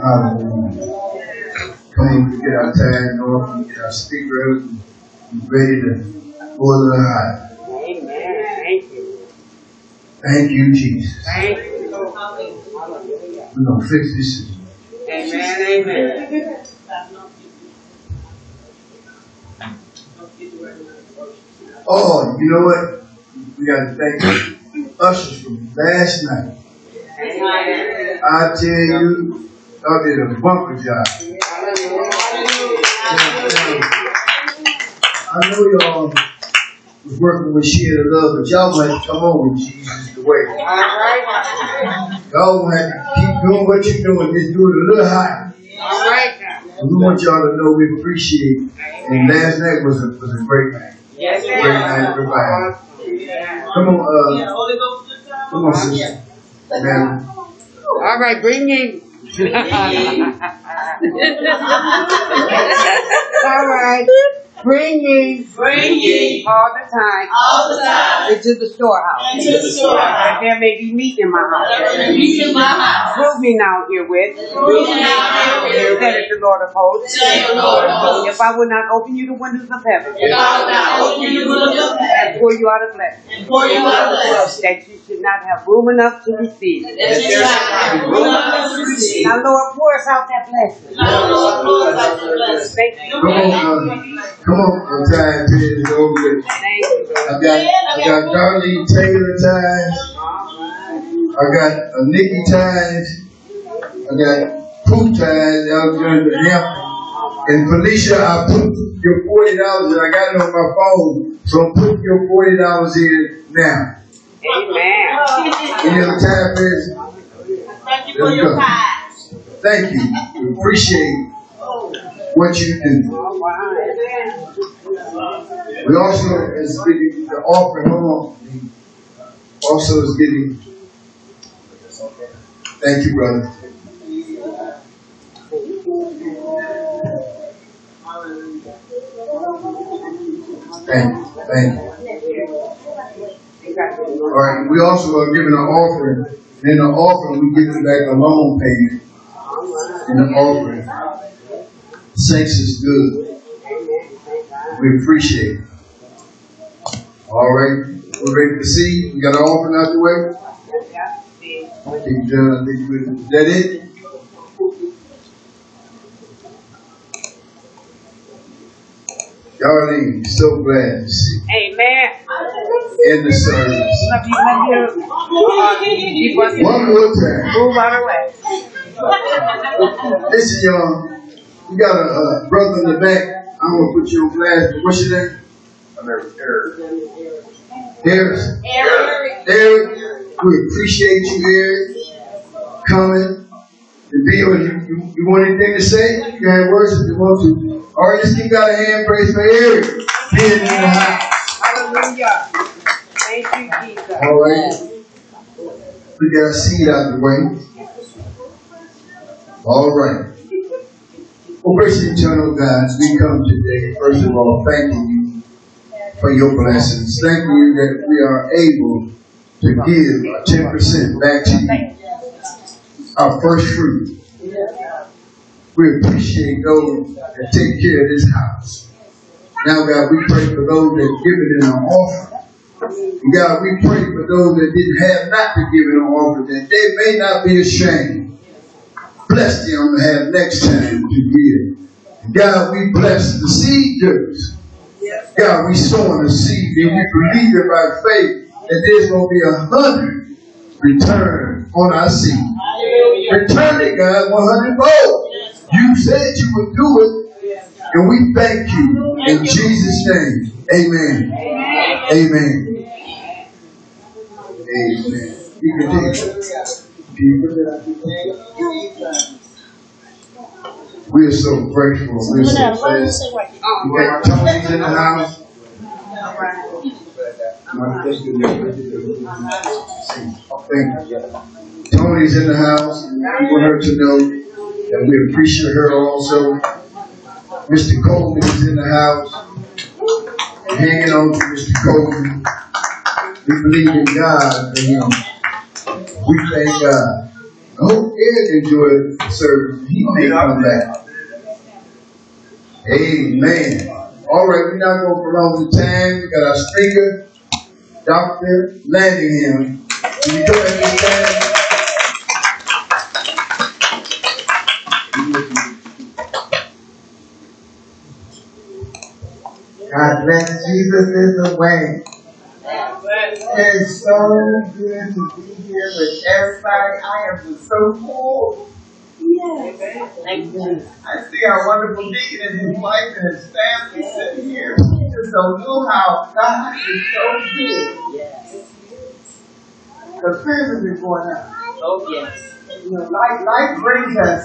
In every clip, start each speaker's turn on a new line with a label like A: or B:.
A: Hallelujah. Come on, we get our time off, we get our speaker up, and ready to go a little higher.
B: Amen. Thank you.
A: Thank you, Jesus.
B: Thank you. Hallelujah.
A: We're going to fix this.
B: Amen. Amen.
A: Oh, you know what? We got to thank ushers from last night. I tell you, y'all did a bumper job. I know y'all was working with Share the Love, but y'all might come on with Jesus the way. Y'all gonna have to keep doing what you're doing, just do it a little higher.
B: All right
A: we want y'all to know we appreciate it. And last night was a, was a great night.
B: Yes,
A: Great night, everybody. Come on, uh, come on, sister. Man,
B: All right, bring in. All right. Bring ye
C: Bring ye
B: all the time
C: all the time
B: into the storehouse.
C: into the storehouse.
B: That there may be meat in my
C: That
B: house.
C: there be in my house.
B: Prove me now herewith.
C: Prove me now herewith.
B: Said the Lord of hosts.
C: Saith the Lord of hosts.
B: If I would not open you the windows of heaven
C: If I will not open you the windows of heaven, and
B: pour you out a blessing,
C: and pour you out a blessing,
B: that you should not have room enough to receive.
C: that you shall have room enough to receive.
B: Now, Lord, pour us out that blessing.
C: Now, Lord, pour us out that blessing.
B: Thank you.
A: Come on, come on, I'm tired, period, it's over with.
B: Thank you.
A: I got, I got Darlene Taylor ties. I got uh, Nikki ties. I got Pooh ties out there in the hemp. And Felicia, I put your forty dollars. I got it on my phone, so I'm putting your forty dollars in now.
B: Amen.
A: Any other time, please?
C: Thank you for your tithes.
A: Thank you. We appreciate what you do. We also is getting the offering. Hold on. Also is getting. Thank you, brother. Thank you. Thank you. All right. We also are giving an offering. In the offering, we giving back a loan payment. In the offering. Saints is good. We appreciate it. All right. We're ready to see. We got our offering out the way. I think, uh, I think we- is that it? Darlene, so glad to see
B: Amen.
A: in the service.
B: Love you, love you.
A: One more time.
B: move out of the way.
A: Listen, y'all. We got a, uh brother in the back. I'm gonna put you on blast. What's your name? I'm Eric. Harris.
C: Eric.
A: Eric, we appreciate you, Eric, coming. And Bill, you, you, you want anything to say? You have words if you want to. All right, let's give God a hand praise for Eric being in the house.
B: Hallelujah. Thank you, Jesus.
A: All right. We got our seat out the way. All right. Well, gracious eternal God, we come today, first of all, thanking you for your blessings. Thank you that we are able to give 10% back to you, our first fruit. We appreciate those that take care of this house. Now, God, we pray for those that give it in an offering. And God, we pray for those that didn't have not to give it an offering, that they may not be ashamed. Bless them to have next time to give. God, we bless the seed givers. God, we sowing a seed and we believe it by faith that there's going to be a hundred return on our seed. Return it, God, 100 fold. You said you would do it, and we thank you in Jesus' name. Amen. Amen. Amen. Take it. We are so grateful. We're so blessed. We got Tony's in the house. Thank you. Tony's in the house. and We want her to know that we appreciate her also. Mr. Coleman is in the house. Hanging on to Mr. Coleman. We believe in God for him. We thank God. I hope Ed enjoyed the service. He may come back. Amen. All right, we're not going to prolong the time. We got our speaker, Dr. Landingham. Can you come at this time?
D: God bless Jesus is the way. It's so good to be here with everybody. I am so full. I see our wonderful deacon and his wife and his family sitting here. Just don't know how God is so good. Yes. The have been going up.
C: Oh, yes.
D: You know, life, life brings us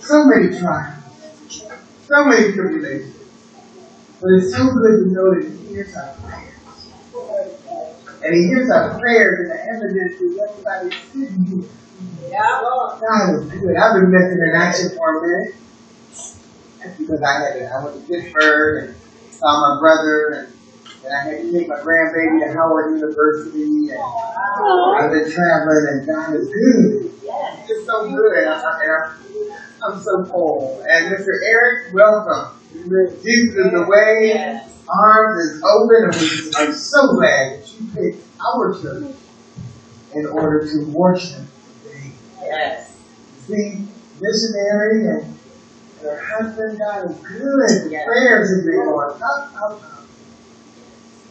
D: so many trials, so many tribulations. But it's so good to know that He hears our prayers. And He hears our prayers and the evidence is everybody sitting here. Yeah. God is good. I've been missing in action for a minute. That's because I had to, I went to Pittsburgh and saw my brother and then I had to take my grandbaby to Howard University and I've been traveling and God is good. He's just so good and I'm, and I'm, I'm so full. And Mr. Eric, welcome. Jesus is the way, arms is open, and we are so glad that you picked our church in order to worship today.
C: Yes.
D: See, missionary and, her husband, God is good.
C: Yes.
D: prayers have been going up, up, up.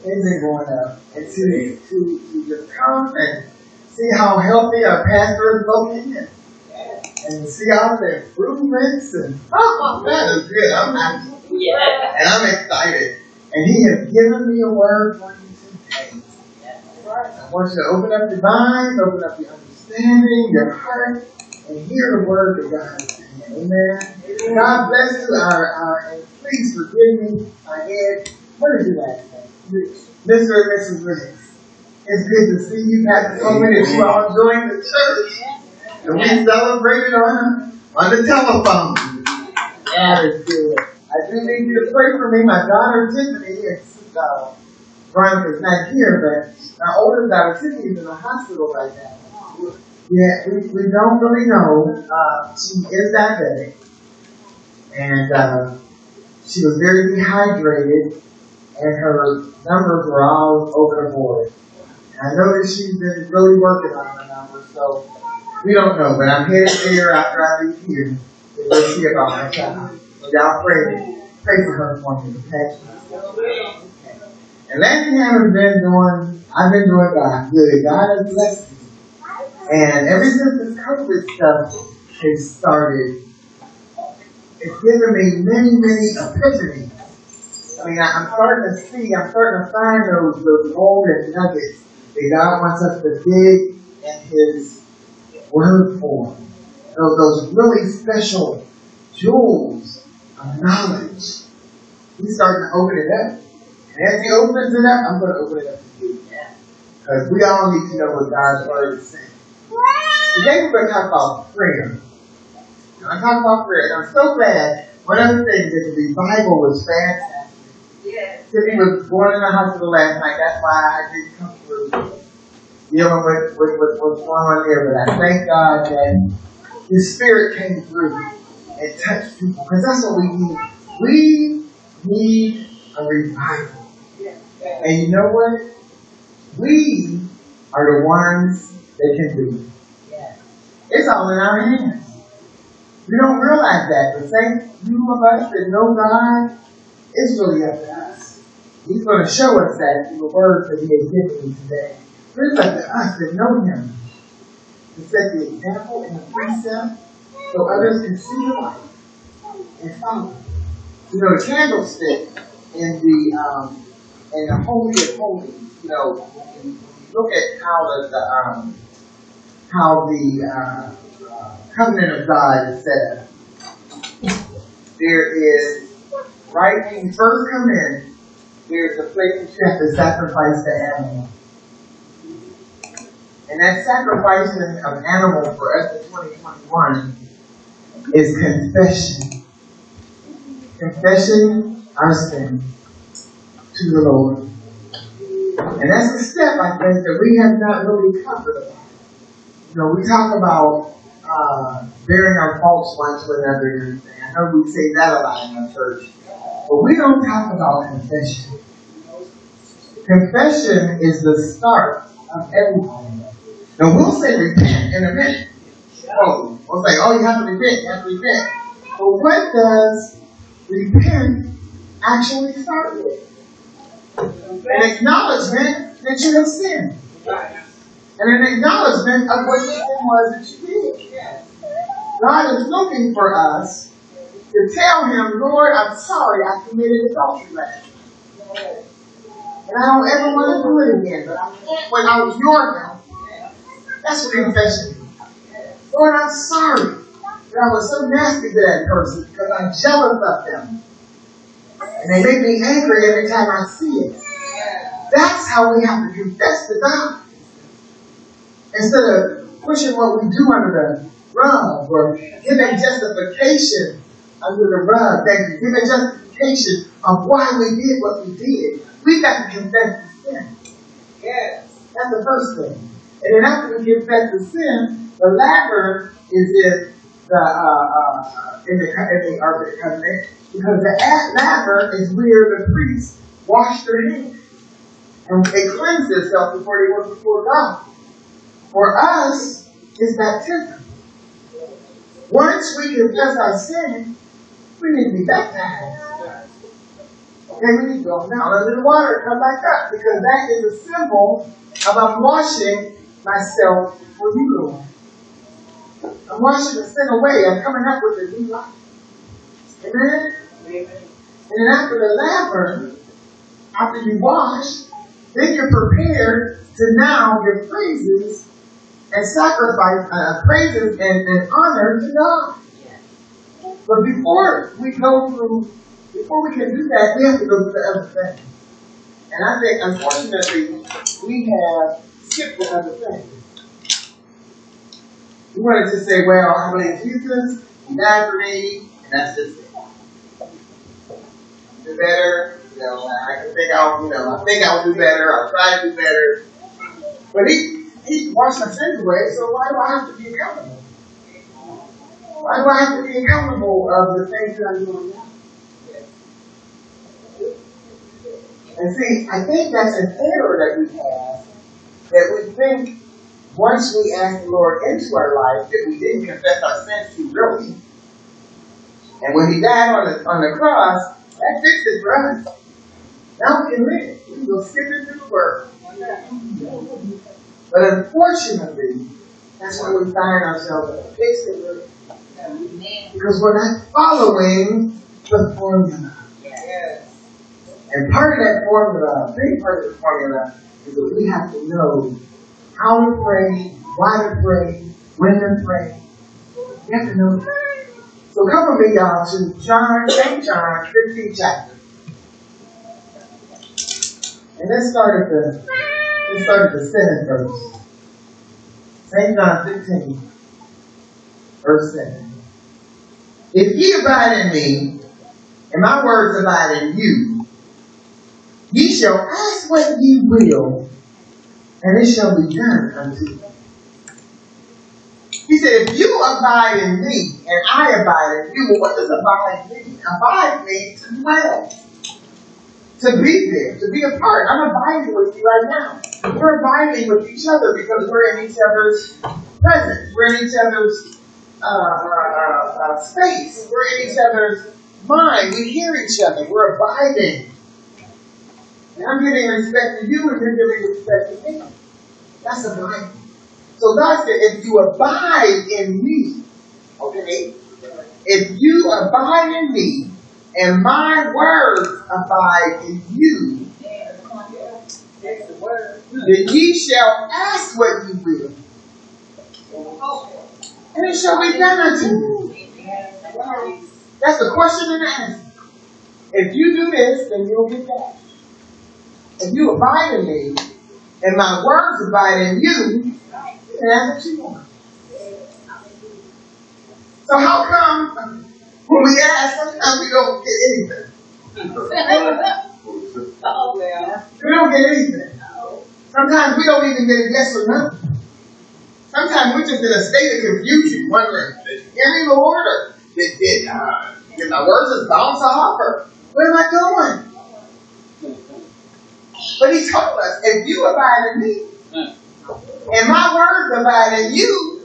D: They've been going up. And to, to, to just come and see how healthy our pastor is looking and, and see all the improvements and oh, that is good. I'm happy.
C: Yes.
D: And I'm excited. And he has given me a word for you today. I want you to open up your mind, open up your understanding, your heart, and hear the word that God saying. Amen. God bless you. Our, our, and please forgive me. My head. What is your last name? Mr. and Mrs. Riggs. It's good to see you. Pastor me that you all joined the church. And we celebrated on, on the telephone. God is good. I do need you to pray for me. My daughter Tiffany is uh, Veronica's not here, but my oldest daughter Tiffany is in the hospital right now. Yeah, we, we don't really know. Uh, she is diabetic, and uh, she was very dehydrated, and her numbers were all over the board. And I know that she's been really working on her numbers, so we don't know. But I'm headed there after I leave here to go see about my child. Y'all pray, pray for her for me, okay? And Landon has been doing, I've been doing God good. God has blessed me. And ever since this COVID stuff has started, it's given me many, many epiphanies. I mean, I, I'm starting to see, I'm starting to find those, those golden nuggets that God wants us to dig in His Word form. Those, those really special jewels of knowledge. He's starting to open it up. And as He opens it up, I'm going to open it up to you. Because we all need to know what God's Word is saying. Today we're going to talk about prayer. Now, I'm talking about prayer, and I'm so glad. One of the things is the Bible was fantastic.
C: Yes.
D: Tiffany was born in the hospital last night. That's why I didn't come through dealing with, with, with what's going on there. But I thank God that His Spirit came through and touch people. Because that's what we need. We need a revival. And you know what? We are the ones that can do it. It's all in our hands. We don't realize that. The same few of us that know God, it's really up to us. He's going to show us that through the words that He has given me today. But it's up to us that know Him to set the example and the precept so others can see the light and follow. You know, the candlestick in the um, in the holy of holies. You know, look at how the, the um, how the uh, uh, covenant of God is set up. There is, right when you first come in, there's a place that you have to sacrifice the animal. And that sacrificing of animal for us in 2021 is confession. Confessing our sin to the Lord. And that's a step, I think, that we have not really covered. You know, we talk about uh, bearing our faults one to another and. I know we say that a lot in our church. But we don't talk about confession. Confession is the start of everything. Now we'll say repent in a minute. Oh, we'll say, oh, you have to repent, you have to repent. But what does repent actually start with? An acknowledgement that you have sinned. And an acknowledgement of what the sin was that you did. God is looking for us to tell him, Lord, I'm sorry I committed adultery last. And I don't ever want to do it again, but I when I was your help. That's what confession is. Lord, I'm sorry that I was so nasty to that person because I'm jealous of them. And they make me angry every time I see it. That's how we have to confess to God. Instead of pushing what we do under the rug or giving justification under the rug, that giving justification of why we did what we did. We got to confess the sin.
B: Yes.
D: That's the first thing. And then after we confess the sin, the laver is in the uh, uh, in the in the Covenant because the laver is where the priests wash their hands and they cleanse themselves before they work before God. For us, it's baptism. Once we confess our sin, we need to be baptized. Okay, we need to go down under the water and come back up because that is a symbol of I'm washing myself for you, Lord. I'm washing the sin away. I'm coming up with a new life. Amen? And then after the laver, after you wash, then you're prepared to now give praises and sacrifice, uh, praises and, and honor to God. But before we go through, before we can do that, we have to go through the other thing. And I think, unfortunately, we have skipped the other thing. We wanted to say, well, I believe Jesus, He me, and that's just it. Do better, you know, I think I'll, you know, I think I'll do better, I'll try to do better. But He, He washed my sins away, so why do I have to be accountable? Why do I have to be accountable of the things that I'm doing now? And see, I think that's an error that we have, that we think once we ask the Lord into our life that we didn't confess our sins too early. And when He died on the, on the cross, that fixed it for us. Now we can live. We go skip into the Word. But unfortunately, that's why we find ourselves in a fixed it because we're not following the formula.
B: Yes.
D: And part of that formula, a big part of the formula, is that we have to know how to pray, why to pray, when to pray. We have to know that. So come with me, y'all, to John, St. John, 15 chapter. And let's start at the let's start at the verse. St. John 15, verse 7. If ye abide in me, and my words abide in you, ye shall ask what ye will, and it shall be done unto you. He said, if you abide in me, and I abide in you, well, what does abide mean? Abide means to dwell. To be there, to be a part. I'm abiding with you right now. We're abiding with each other because we're in each other's presence. We're in each other's uh, uh, uh, space. We're in each other's mind. We hear each other. We're abiding. I'm giving respect to you, and you're giving respect to me. That's a abiding. So God said, if you abide in me, okay, if you abide in me, and my words abide in you, then ye shall ask what ye will, and it shall be done unto you. That's the question and answer. If you do this, then you'll get that. If you abide in me, and my words abide in you, you can ask what you want. So how come when we ask, sometimes we don't get anything?
B: Oh, well.
D: We don't get anything. Sometimes we don't even get a yes or no. Sometimes we're just in a state of confusion, wondering, did you hear me, Lord? Or did, did, uh, did my words just bounce off? Or where am I going? But he told us, if you abide in me, and my words abide in you,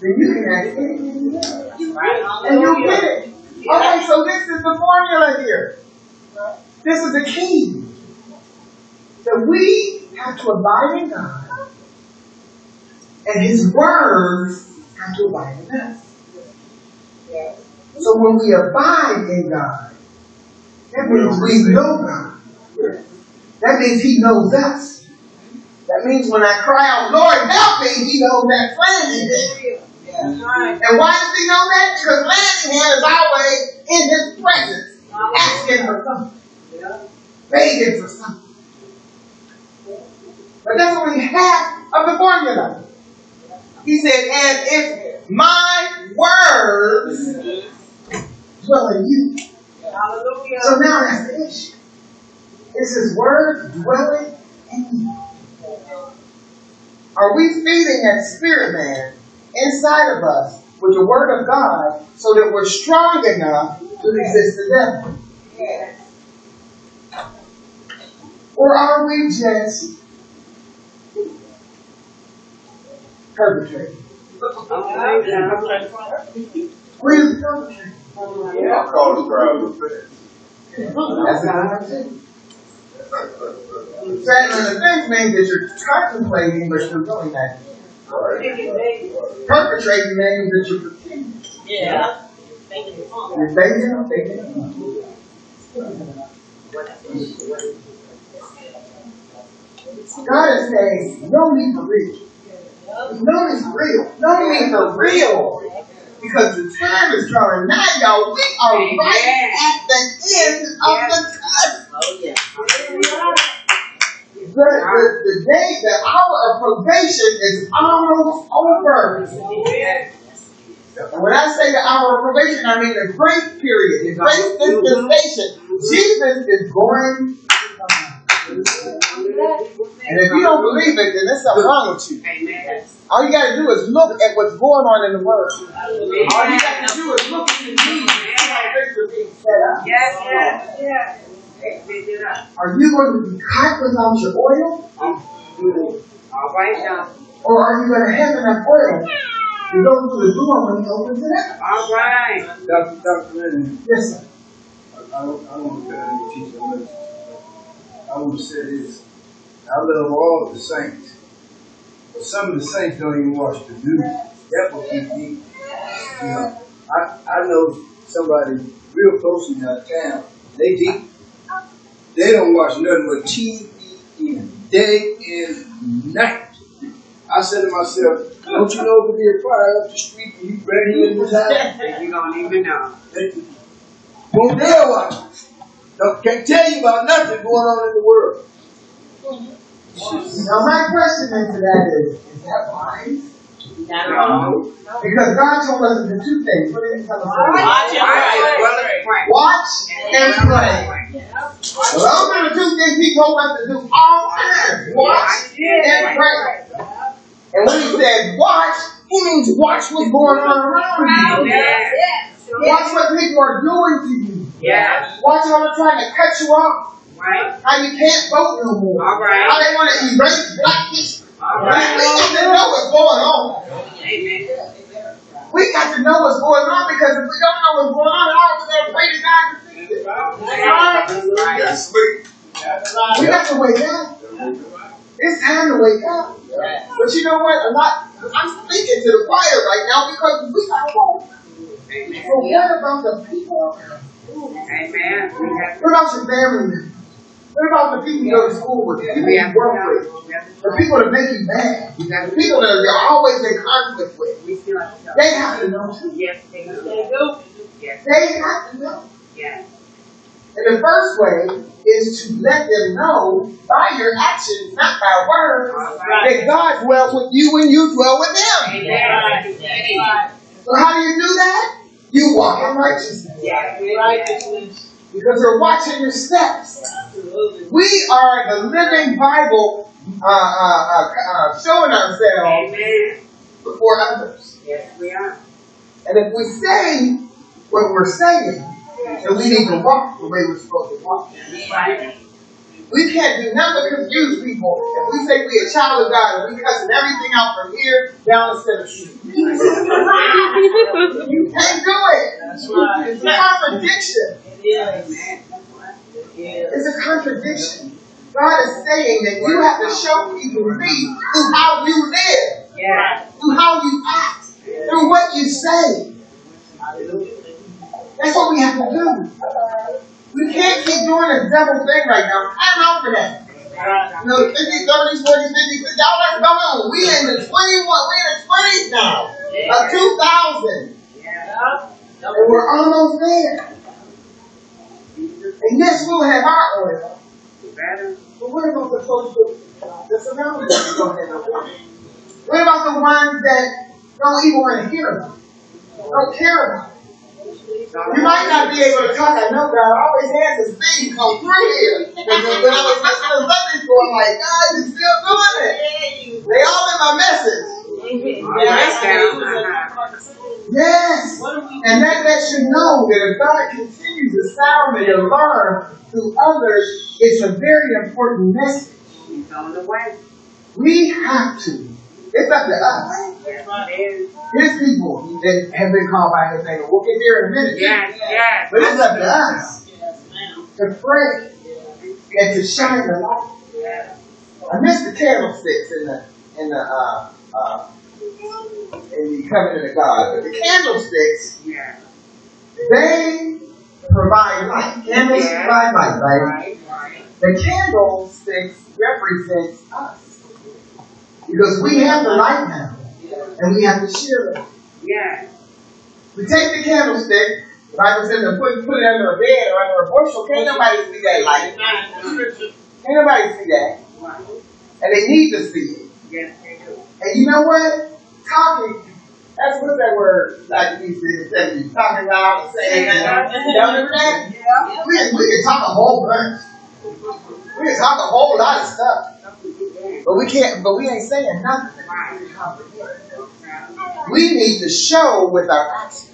D: then you can ask anything you want.
C: Right.
D: And you'll get it. Okay, so this is the formula here. This is the key. That we have to abide in God, and His words have to abide in us. So when we abide in God, that means we know God. That means He knows us. That means when I cry out, Lord, help me, He knows that plan is and why does he know that? Because Landingham is always in his presence, asking for something, begging for something. But that's only half of the formula. He said, and if my words dwell in you. So now that's the issue. Is his word dwelling in you? Are we feeding that spirit man inside of us with the word of God so that we're strong enough to resist the devil? Or are we just perpetrating? We're perpetrating.
A: I call the crowd that.
D: That's not thing. Sadly, the thing means that you're contemplating, but you're really not. Perpetrating means that you're pretending.
C: Yeah.
D: You're faking or faking. God is saying, know me for real. Know me for real. Know me for real. Because the time is drawing nigh, y'all. We are right at the end of the cusp.
C: Yeah.
D: The, the, the day, the hour of probation is almost over. When I say the hour of probation, I mean the grace period, the grace dispensation. Jesus is going. And if you don't believe it, then there's something wrong with you.
C: Amen.
D: All you got to do is look at what's going on in the world. All you got to do is look at the news.
C: Yes, yes, yes. Pick it up.
D: Are you going to be caught without your oil?
C: Uh, all right.
D: Or are you going to have enough oil to go through the door when he opens it up?
C: All right.
E: Dr. Dr. Lennon,
D: Yes, sir.
E: I, I don't, I don't want to tell any teach a lesson. I want to say this. I love all the saints. But some of the saints don't even watch the news. That would be deep. You know, I, I know somebody real close in our town. They deep. They don't watch nothing but TV in day and night. I said to myself, don't you know if there be a fire up the street and you ready in this house?
C: You don't even know.
E: They won't dare watch it. Don't, can't tell you about nothing going on in the world.
D: Now, my question into that is, is that wise?
C: No.
D: Because God told us to do two things. What did he tell us?
C: Watch and pray.
D: Watch and pray. Well, those are the two things he told us to do all time. Watch and pray. And when he said watch, he means watch what's going on around you.
C: Yes.
D: Watch what people are doing to you.
C: Yes.
D: Watch how they're trying to cut you off.
C: Right.
D: How you can't vote no more.
C: All right.
D: How they want to erase black history.
C: All right.
D: got to know what's going on.
C: Amen.
D: We got to know what's going on because if we don't know what's going on, how are we going to pray to God to fix it?
C: Right.
A: That's sweet.
D: We got to wake up. It's time to wake up. But you know what? A lot. I'm speaking to the choir right now because we got hope.
C: Amen.
D: But what about the people?
C: Amen. We have
D: What about your family members? What about the people you go to school with? The people
C: we
D: you work with?
C: to we have to
D: The people that make you mad? The people that you're always in conflict with?
C: We still have
D: They have to know too.
C: Yes, they do. They do. Yes.
D: They have to know.
C: Yes.
D: And the first way is to let them know by your actions, not by words, that God dwells with you and you dwell with Him.
C: Amen. Amen.
D: So how do you do that? You walk in righteousness.
C: Yes.
D: Because you're watching your steps. We are the living Bible uh, uh, uh, uh, showing ourselves
C: Amen.
D: before others.
C: Yes, we are.
D: And if we say what we're saying, then we need to walk the way we're supposed to walk.
C: Right.
D: We can't do nothing but confuse people if we say we're a child of God and we cussing everything out from here down instead of street. You can't do it.
B: That's right.
D: It's a contradiction.
B: It is.
C: Amen.
B: It is.
D: A contradiction. God is saying that you have to show people me through how you live,
C: Yeah.
D: through how you act, through what you say. That's what we have to do. We can't keep doing this devil thing right now. Time out for that. You know, 50s, 30s, 40s, 50s, y'all let's go on. We in the 21, we in the 20s now. Of 2000.
C: Yeah.
D: And we're almost there. And yes, we'll have our oil. But what about the folks that- around us don't have no oil? What about the ones that don't even want to hear about it? Don't care about it? You might not be able to talk. I know God always had this thing come through here. And when I was listening to Sunday school, I'm like, God, you're still doing it. They all in my message.
C: All right, down.
D: Yes.
B: What do we
D: And that lets you know that if God continues to sound and to learn through others, it's a very important message.
C: He's on the way.
D: We have to. It's up to us.
C: Yes, it is.
D: His people that have been called by his name. We'll get there in a minute.
C: Yes, yes.
D: But it's up to us to pray and to shine the light.
C: Yes.
D: I missed the candlesticks in the in the uh uh in the covenant of God, but the candlesticks
C: Yeah.
D: they provide light. Candles
C: Yeah.
D: provide light, right?
C: Right, right.
D: The candlesticks represents us because we have the light now, and we have to share it.
C: Yeah.
D: We take the candlestick. The Bible says to put put it under a bed or under a bushel. Can't nobody see that light. Can't nobody see that, and they need to see it.
C: Yes, they do.
D: And you know what? Talking, that's what that word like we said the 70s, talking loud and saying that. Remember that?
C: Yeah.
D: We, we can talk a whole bunch. We can talk a whole lot of stuff. But we can't, but we ain't saying nothing. We need to show with our actions.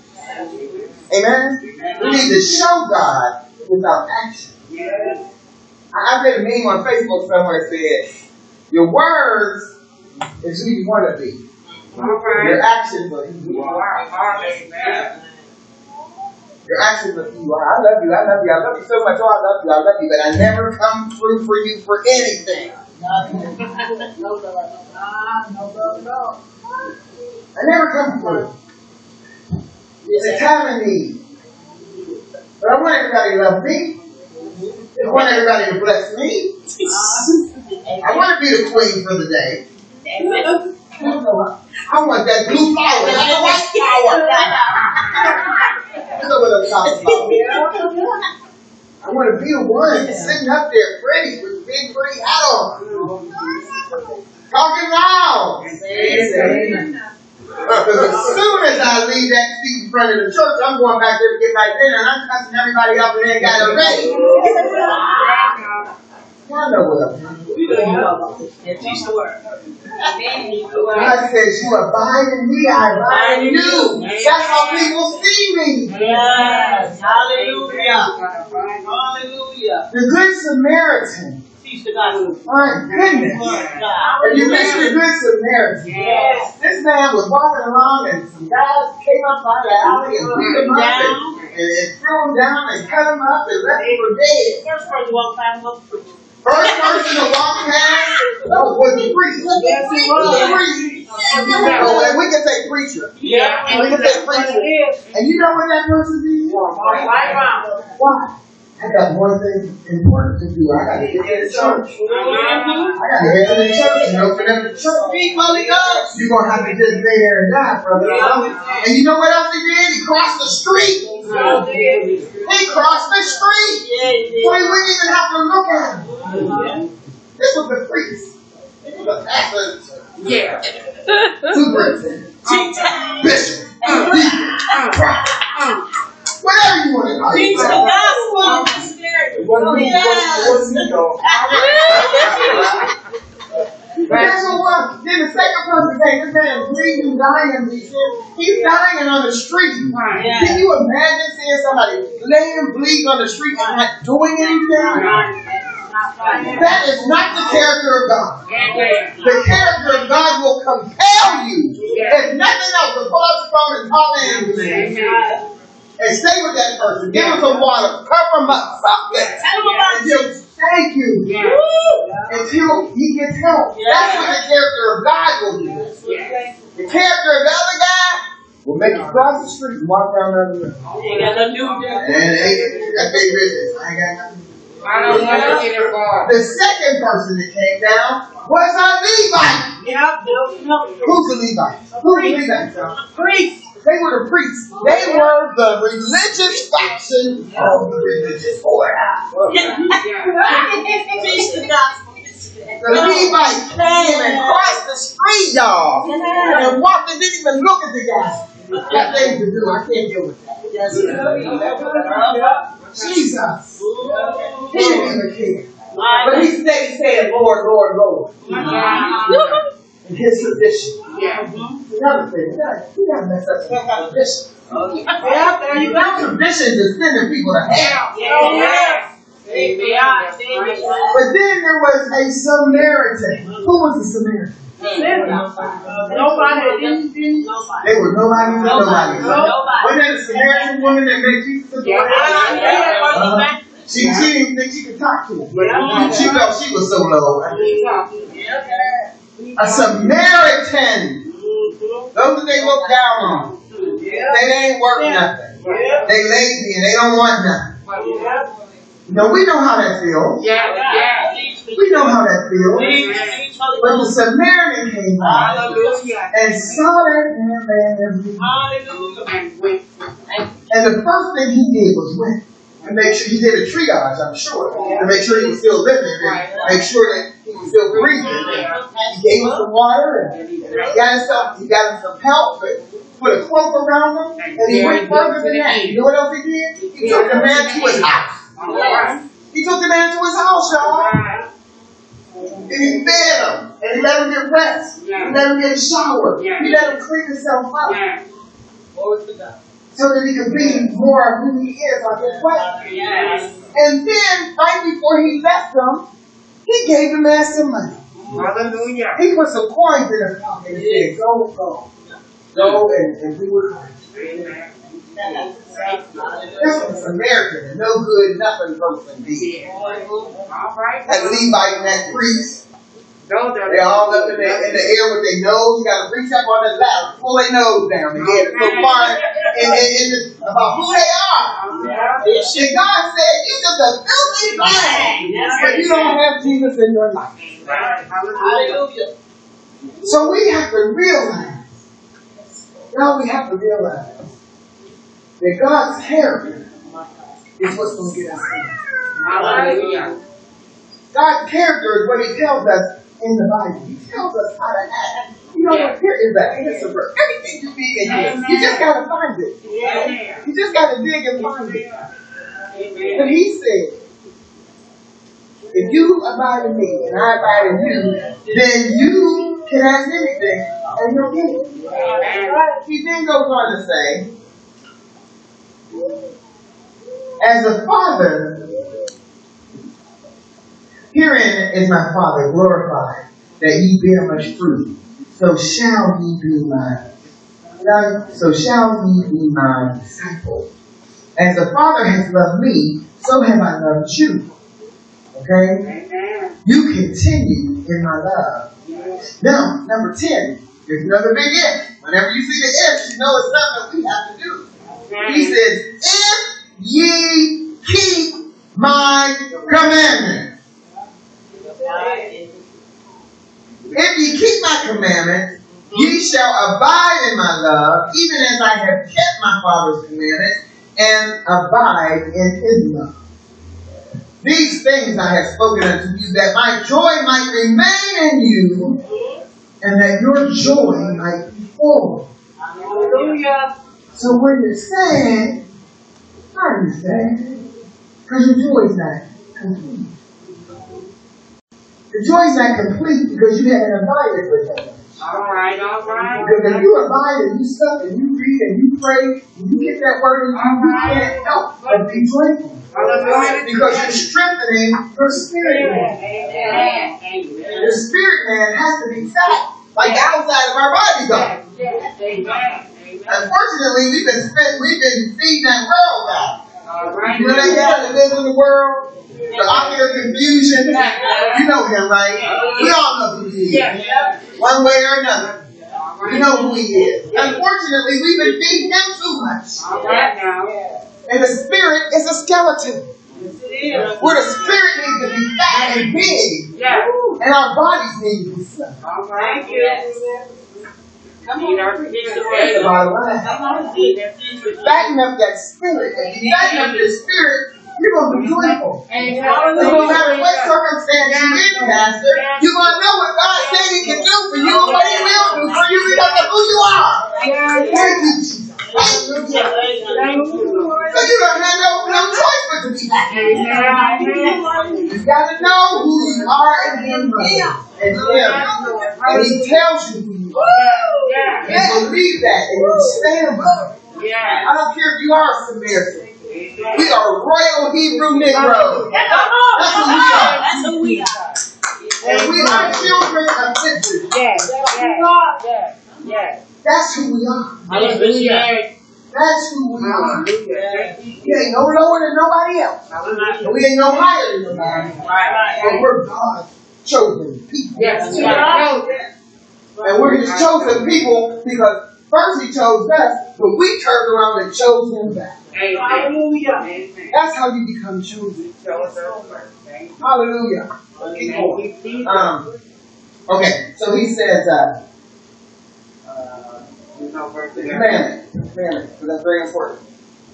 D: Amen? We need to show God with our actions. I, I read a meme on Facebook somewhere that said, Your words is who you want to be. Your actions are who you are.
C: are harvest, man.
D: Your actions are who you are. I love you. I love you. I love you so much. Oh, I love you. I love you. But I never come through for you for anything.
B: No no all.
D: I never come through. It's a time of need. But I want everybody to love me. I want everybody to bless me. I want to be the queen for the day. I want that blue flower, not white flower. You know what I'm talking about. I want to be the one sitting up there pretty big hat on. Talking loud. As soon as I leave that seat in front of the church, I'm going back there to get my dinner and I'm cussing everybody up and they ain't got it ready. Y'all know what I'm doing.
B: We don't know about this. Teach the word.
D: God says, You abide in me, I abide in you. That's how people see me.
B: Yes. Hallelujah.
C: Hallelujah.
D: The Good Samaritan.
B: Teach the gospel.
D: My goodness.
B: God.
D: If you miss the Good Samaritan,
C: Yes.
D: this man was walking along and some guys came up by the alley and beat him up and, and, and threw him down and cut him up and left him for dead.
B: First person to walk past was the preacher.
D: First person to walk past was the priest.
B: Yes, it was.
D: Oh, and we can say preacher.
B: Yeah.
D: We can say preacher. And you know what that person did?
B: Right round.
D: Why? I got one thing important to do. I got to get to the church. I got to to the church and open up the church.
B: Speak Holy Ghost.
D: You're going to have to lay there and die, brother. And you know what else he did? He crossed the street. He crossed the street.
B: Yeah, he
D: So he wouldn't even have to look at him. This was the priest. This was the pastor,
C: Yeah.
D: superintendent, bishop, deacon, prophet swear you would have.
B: Preach the gospel.
D: I'm just scared. It Right. That's what. Then the second person said, This man is bleeding, dying. He He's dying on the street.
C: Right. Yeah.
D: Can you imagine seeing somebody laying bleeding on the street and not doing anything? That is not the character of God. The character of God will compel you. If nothing else, to pull up the phone and call in and stay with that person. Give them some water, cover them up, something.
B: Tell them about
D: Until, thank you.
C: Yeah.
D: Until he gets help. That's what the character of God will do. The character of the other guy will make you cross the street and walk down the other way.
B: You got a new day.
D: And they, that. I ain't got nothing.
C: I don't want to get involved.
D: The second person that came down was a Levite.
B: Yeah.
D: Who's the Levite? Who's the Levite?
B: Priest.
D: They were the priests. They were the religious faction of the religious order.
B: Preach the gospel.
D: The Levite came and crossed the street, y'all, and walked and didn't even look at the guy. Got things to do. I can't deal with that. Jesus. He didn't even care. But he stayed saying, Lord, Lord, Lord. In his tradition. Another thing, you gotta, you gotta mess up some kind of tradition.
B: Yeah, there you
D: That
B: go.
D: tradition is sending people to hell.
B: Yeah. Yeah.
D: But then there was a Samaritan. Who was the Samaritan?
B: Nobody didn't, didn't. Nobody.
D: They were nobody with nobody.
B: Nobody.
D: Wasn't that a Samaritan woman that made Jesus a
B: Yeah.
D: She, uh-huh. she didn't think she could talk to him.
B: Yeah.
D: She felt she was so low. A Samaritan. Those that they look down on. They ain't worth nothing. They lazy and they don't want nothing. No, we know how that feels.
C: Yeah, yeah.
D: We know how that feels. But the Samaritan came by
B: Hallelujah.
D: and saw that man laying there.
B: Hallelujah.
C: And wait.
D: And the first thing he did was went and make sure he did a triage, I'm sure, to make sure he was still living and make sure that he was still breathing. He gave him some water and he got himself, he got him some help, but put a cloak around him, and he went further than that. You know what else he did? He took the man to his house. He took the man to his house, y'all. And he fed him. And he let him get rest. He let him get a shower. He let him clean himself up so that he could be more of who he is on his way. And then, right before he left him, he gave the man some money.
C: Hallelujah.
D: He put some coins in his pocket and said, Go, go. Go and, and with Christ.
C: Amen.
D: This was Samaritan, a no good, nothing person did.
C: All right.
D: That Levite and that priest,
C: Are
D: they all up in the, in the air with their nose. You got to reach up on their ladder, pull their nose down to get so far in, in, in the, about who they are. And God said, You're just a filthy thing. But you don't have Jesus in your life.
B: Hallelujah.
D: So we have to realize, now we have to realize that God's character is what's going to get us.
C: Hallelujah.
D: God's character is what He tells us in the Bible. He tells us how to act. You know what? Here is the answer for everything you need in here. You just got to find it. You just got to dig and find it.
C: Amen.
D: But He said, if you abide in me and I abide in you, then you can ask anything and you'll get it. He then goes on to say, as a father, herein is my father glorified, that ye bear much fruit. So shall ye be my, so shall ye be my disciples. As the Father has loved me, so have I loved you. Okay?
C: Amen.
D: You continue in my love. Now, number 10, there's another big if. Whenever you see the if, you know it's something we have to do. He says, If ye keep my commandments. If ye keep my commandments, ye shall abide in my love, even as I have kept my Father's commandments and abide in his love. These things I have spoken unto you, that my joy might remain in you, and that your joy might be full.
B: Hallelujah.
D: So when you're sad, why are you sad? Because your joy is not complete. The joy is not complete because you haven't abided with him.
C: All right, all right.
D: Because if you abide and you stuff and you read and you pray and you get that word in you, you can't help but be joyful. Because you're strengthening your spirit man.
C: Amen. Amen.
D: Your spirit man has to be fat, like the outside of our bodies are.
C: Yes, Amen. Amen.
D: Unfortunately, we've been spent, we've been feeding that world guy.
C: Right.
D: You know that guy that lives in the world? The ocular confusion. You know him, right? We all know who he is. One way or another. We know who he is. Unfortunately, we've been feeding him too much.
C: All right now.
D: And the spirit is a skeleton. Where the spirit needs to be fat and big. And our bodies need to be slim.
C: All right. Yes. Eat our fish
D: the bottom line.
C: Eat our fish today.
D: Fatten up that spirit. If you fatten up your spirit, you're going to be joyful. No matter what circumstance you're in, Pastor, you're going to know what God said He can do for you and what He will do for you because of who you are. Thank you, Jesus. Hallelujah.
C: Thank you, Lord.
D: So you don't have no, no choice but to be happy.
C: Amen.
D: You got to know who you are in Him, brother. And Him. And He tells you who you are. And believe that and you stand by it. I don't care if you are Samaritan. We are royal Hebrew Negroes. That's who we are.
B: That's who we are.
D: And we are children of Israel.
C: Yes. Yes. Yes. Yes.
D: That's who we are.
C: Hallelujah.
D: That's who we are.
C: Hallelujah.
D: We ain't no lower than nobody else. And we ain't no higher than nobody else.
C: Right.
D: But we're God's chosen people.
C: Yes. Yes.
D: And we're his chosen people because first he chose us, but we turned around and chose him back.
C: Amen. Amen.
D: That's how you become chosen.
C: Show us our work. Thank you.
D: Hallelujah. Keep going.
C: Thank you, Jesus.
D: Um, okay, so he says, uh,
C: There's no verse there.
D: commandment, commandment, because that's very important.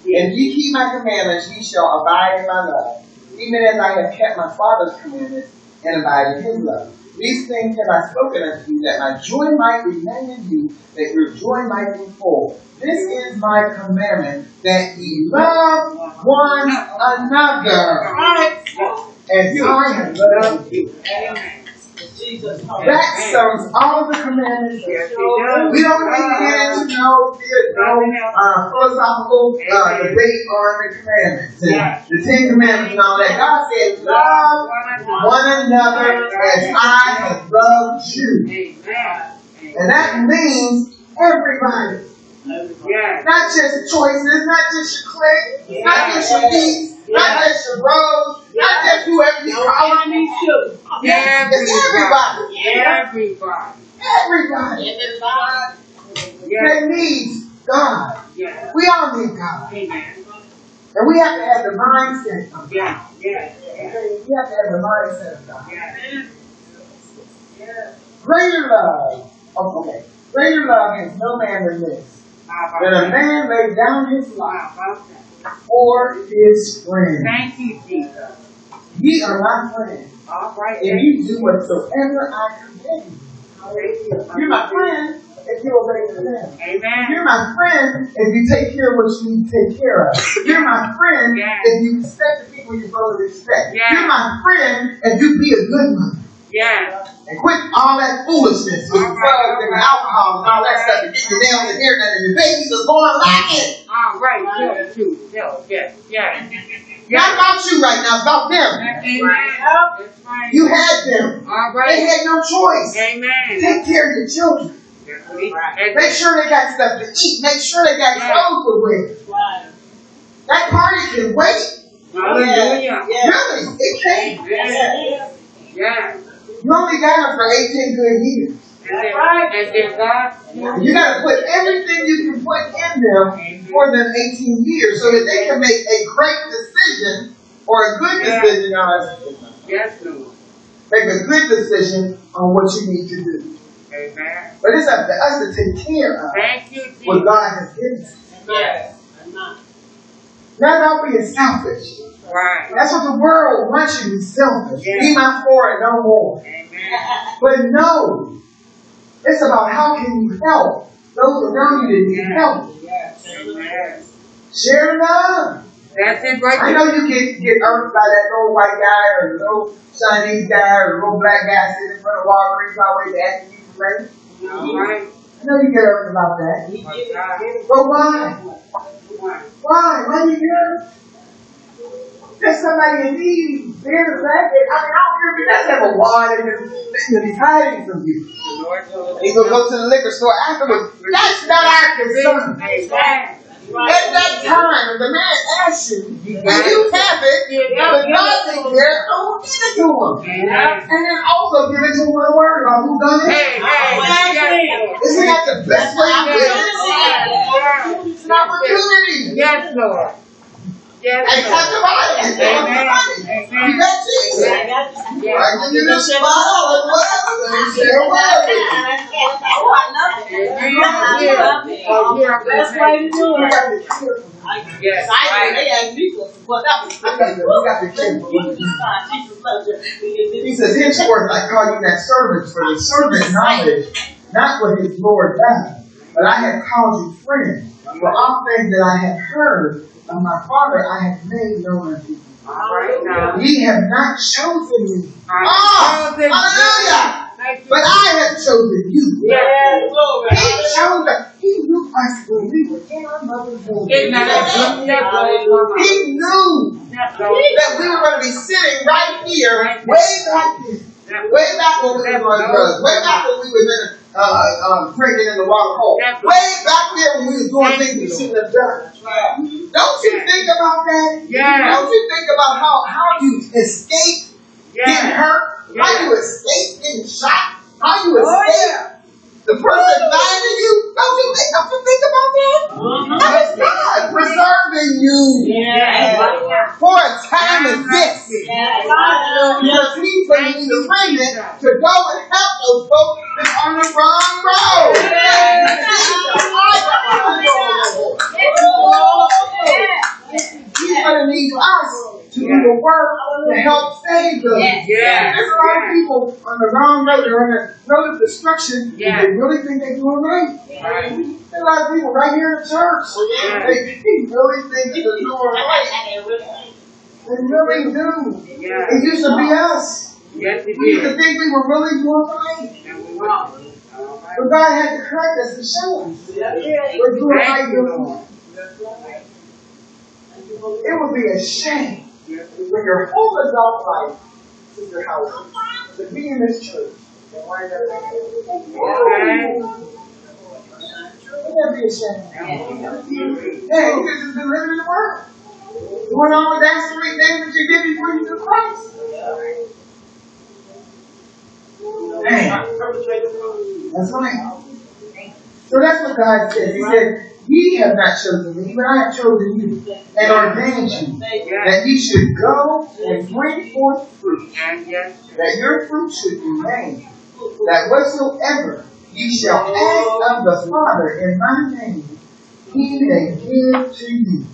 D: If ye keep my commandments, ye shall abide in my love, even as I have kept my Father's commandments and abide in his love. These things have I spoken unto you, that my joy might remain in you, that your joy might be full. This is my commandment, that ye love one another, as I have loved you.
C: Amen.
D: That sums all the commandments.
C: Yes.
D: We don't need to get into no, no uh, philosophical uh, debate on the commandments, and
C: Yeah.
D: the Ten Commandments, and all that. God said, "Love one another as I have loved you," and that means everybody,
C: Yes.
D: not just choices, not just your clique, not just your geeks, not just your bros, not just whoever you call them. It's everybody,
C: Everybody.
D: everybody
C: Yes.
D: that needs God.
C: Yes.
D: We all need God.
C: Amen.
D: And we have to have the mindset of God.
C: Yes. Yes.
D: We have to have the mindset of God.
C: Yes.
D: Greater love. Okay. Greater love has no man than this. That a man lay down his life
C: How about that?
D: For his friend.
C: Thank you, Jesus.
D: Ye are my friends.
C: All right.
D: If you do whatsoever I command you. You're my friend if you obey the command.
C: Amen.
D: You're my friend if you take care of what you need to take care of. You're my friend
C: Yes.
D: if you respect the people you're supposed to respect.
C: Yes.
D: You're my friend if you be a good mother.
C: Yes.
D: And quit all that foolishness with
C: All right,
D: drugs and
C: all right.
D: alcohol and all that stuff and get you down in here and your babies are going lacking.
C: All right. Tell the truth. Tell. Yes. Yes.
D: Not about you right now, it's about them.
C: Amen. That's right.
D: You had them.
C: All
D: They had no choice.
C: Amen.
D: Take care of your children.
C: And-
D: Make sure they got stuff to eat. Make sure they got
C: Yeah.
D: clothes to wear. That party can wait.
C: Hallelujah.
D: Really, it can.
C: Amen. Yeah.
D: You only got them for 18 good years.
C: And then, and then God.
D: You got to put everything you can put in them for them 18 years so that they can make a great decision or a good decision. Now, that's-
C: Yes, Lord.
D: make a good decision on what you need to do.
C: Amen.
D: But it's up to us to take care of
C: Thank you,
D: what God has given us.
C: Yes.
D: Not about being selfish.
C: Right.
D: That's what the world wants you to be selfish.
C: Yeah.
D: Be my for and no more.
C: Amen.
D: But no, it's about how can you help those around you that need
C: Yeah.
D: help.
C: Amen.
D: Share love.
C: That's it right
D: I
C: there.
D: know you get get irked by that little white guy or little Chinese guy or the little black guy sitting in front of Walgreens always asking you for money.
C: All right.
D: I know you care about that.
B: He
C: My
B: did it.
C: God.
D: But why?
C: One.
D: Why? Why you care? There's somebody in need. There's that. I mean, I don't care if he doesn't have a wallet and that he's hiding from you.
C: The Lord told us.
D: He will go to the liquor store afterwards. That's not our concern.
C: Amen.
D: At that time, if the man asks you, and you have it, but God takes care, don't give it to him.
C: Amen.
D: And then also give it to him with a word about who done
C: Hey,
D: it.
C: hey, yes, Lord.
D: Isn't that the best way to do it?
C: Yes,
D: It's an opportunity.
C: Yes, Lord. Yes,
D: And touch the
C: Lord.
D: body. It's not
C: Amen.
D: money.
C: Amen.
D: You got Jesus.
B: I got you.
C: Yes.
D: I give you this five dollars, whatever, and share a word with you.
B: Oh, I love it.
C: Amen.
B: I love it.
C: Yeah.
B: Best way to do it.
C: Yes.
B: I they asked me for what that was.
D: I got the, we got the kid.
B: Jesus Christ, Jesus loves you.
D: He says, henceforth I call you that servants, for the servant knowledge, not what his Lord does, but I have called you friends. For all things that I have heard of my Father, I have made known unto you.
C: Right.
D: Ye have not chosen me,
C: I
D: Oh, hallelujah. But I have chosen you.
C: Yes.
D: He chose us. He knew us when we were in our mother's womb.
C: Isn't that a that blows my mind.
D: He knew
C: That
D: that we were going to be sitting right here, way back then. Way back when we were drugs. Way back when we were uh, uh, pregnant in the water hole. Way back there when we were doing things we shouldn't have done. Don't you think about that? Don't you think about how, how you escape getting hurt? How you escape getting shot? How you
C: Oh,
D: escape the person dying to you? Don't you think, don't you think about that? That is God preserving you
C: Yes.
D: for a time as this. Because he's going to use the remnant to go and help those folks that's on the wrong road. He's going to need us to do the work to help save them.
C: Yes.
D: There's a lot of people on the wrong road, they're on the road of destruction, and
C: Yeah.
D: they really think they're doing right.
C: Right.
D: A lot of people right here in church.
C: Oh, yeah.
D: They, they really think they're doing right. They really do.
C: Yes.
D: It used to be us.
C: Yes,
D: We used to think we were really doing right.
C: And we went. All right.
D: But God had to correct us and show us. We're doing right doing. It would be a shame when your whole adult life, is your house to be in this church Wouldn't be a shame? Yeah, you could just been living in the world. Doing all of that sweet things that you did before you knew Christ. Man, that's right. So that's what God said. He said, Ye have not chosen me, but I have chosen you and ordained you that ye should go and bring forth fruit, that your fruit should remain, that whatsoever ye shall ask of the Father in my name, he may give to you.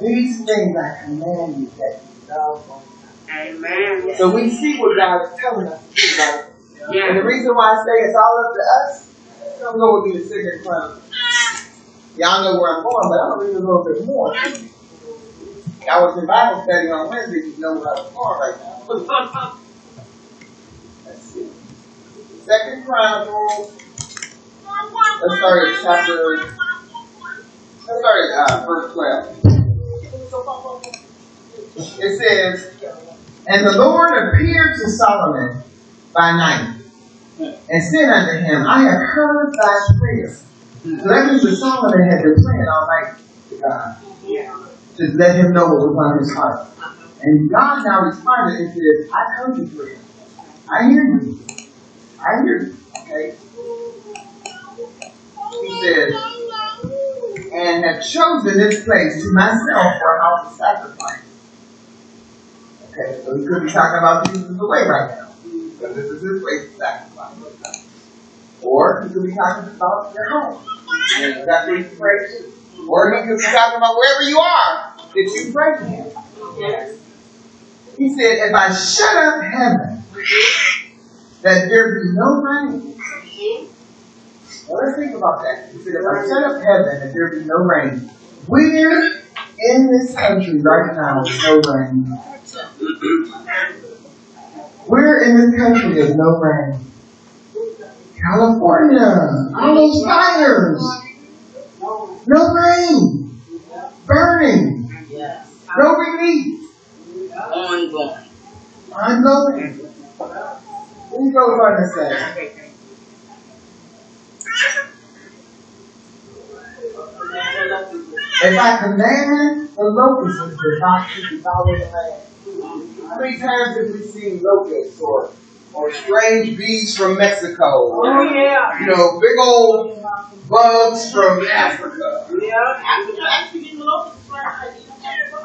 D: These things I command you that you love one.
C: Amen.
D: So we see what God is telling us to do, right? And the reason why I say it's all up to us, I'm going to be the second front. Y'all know where I'm going, but I'm going to read a little bit more. I was in Bible study on Wednesday, you know where I was going right now. Second Chronicles. Let's start at chapter. Let's start at uh, verse 12. It says, And the Lord appeared to Solomon by night and said unto him, I have heard thy prayer. So that means that Solomon had been praying all night to God to let him know what was on his heart. And God now responded and said, I heard your prayer. I hear you. I hear you. Okay? He said, and have chosen this place to myself for a house of sacrifice. Okay, so he could be talking about Jesus away right now. Because this is his place to sacrifice. Or he could be talking about your home. And that's what he. Or he could be talking about wherever you are that you pray to him. Yes. He said, if I shut up heaven, that there be no rain. Now let's think about that. He said, if I shut up heaven, that there be no rain. Where in this country right now is no rain? Where in this country is no rain? California, all those fires, no rain, burning, no relief.
C: Ongoing.
D: I'm going. What you go about to say? If I command the locusts to not to devour the land. How many times have we seen locusts or, or strange bees from Mexico?
C: Oh, yeah.
D: You know, big old bugs from Africa.
C: Yeah.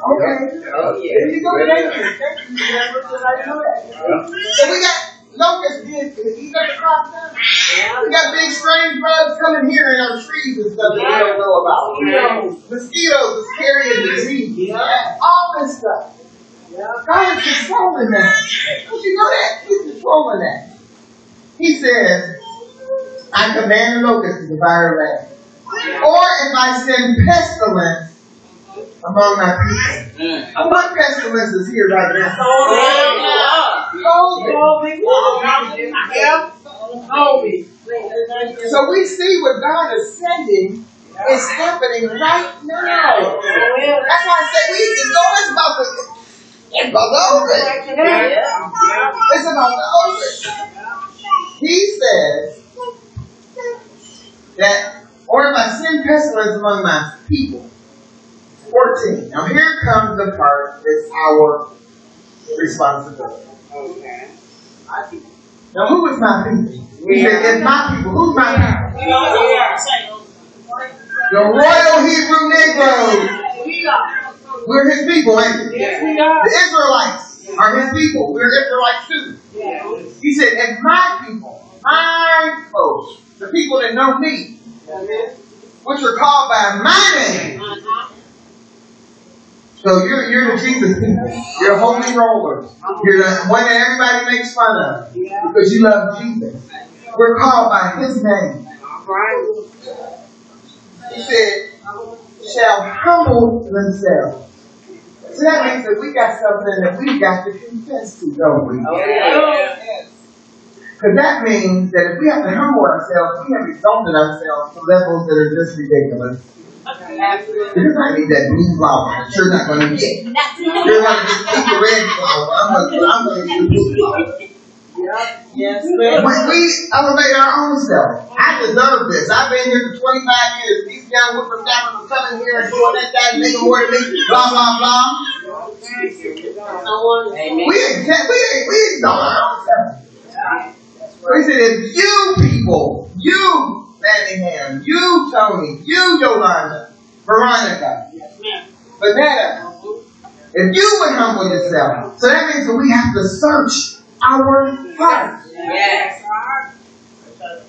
D: Okay. There you go. Thank you. Thank you, Deborah, 'cause I know that. So we got locusts did to eat up the crops now. We got big strange bugs coming here in our trees and stuff that we don't know about. Know, mosquitoes is carrying disease.
C: Yeah.
D: All this stuff. God is controlling that. Don't you know that? He's controlling that. He says, I command the locusts to devour land. Or if I send pestilence among my people.
C: Mm.
D: What pestilence is here right now? COVID.
C: Yep. Kobe.
D: So we see what God is sending is happening right now. That's why I say we it's always about the it's about open. It's about the open. He says that, or if I send pestilence among my people. 14. Now here comes the part that's our responsibility.
C: Okay.
D: Now who is my people? He said, if my people, who's my people? The royal Hebrew Negroes.
C: We are.
D: We're his people, ain't we?
C: Yes, we are.
D: The Israelites are his people. We're Israelites too.
C: Yes.
D: He said, if my people, my folks, the people that know me, which are called by my name, uh-huh. So you're, you're the Jesus people. You're a holy rollers. You're the one that everybody makes fun of because you love Jesus. We're called by his name.
C: Right.
D: He said, shall humble themselves. So that means that we got something that we got to confess to, don't we?
C: Oh, yeah.
D: Because that means that if we have to humble ourselves, we have exalted ourselves to levels that are just ridiculous. You're not need that blue flower you're not going to get. You're just keep the red flower. I'm going to, I'm going to get the blue flower.
C: Yes,
D: We, we elevate our own self. I deserve this. I've been here for 25 years. These young whippersnappers are coming here and doing that, that, and making more than me. Blah, blah, blah.
C: Amen.
D: We, we, we exalt our own self. He said, if you people, you Manningham, you Tony, you Yolanda, Veronica, Vanetta, if you would humble yourself, so that means that we have to search our hearts.
C: Yes.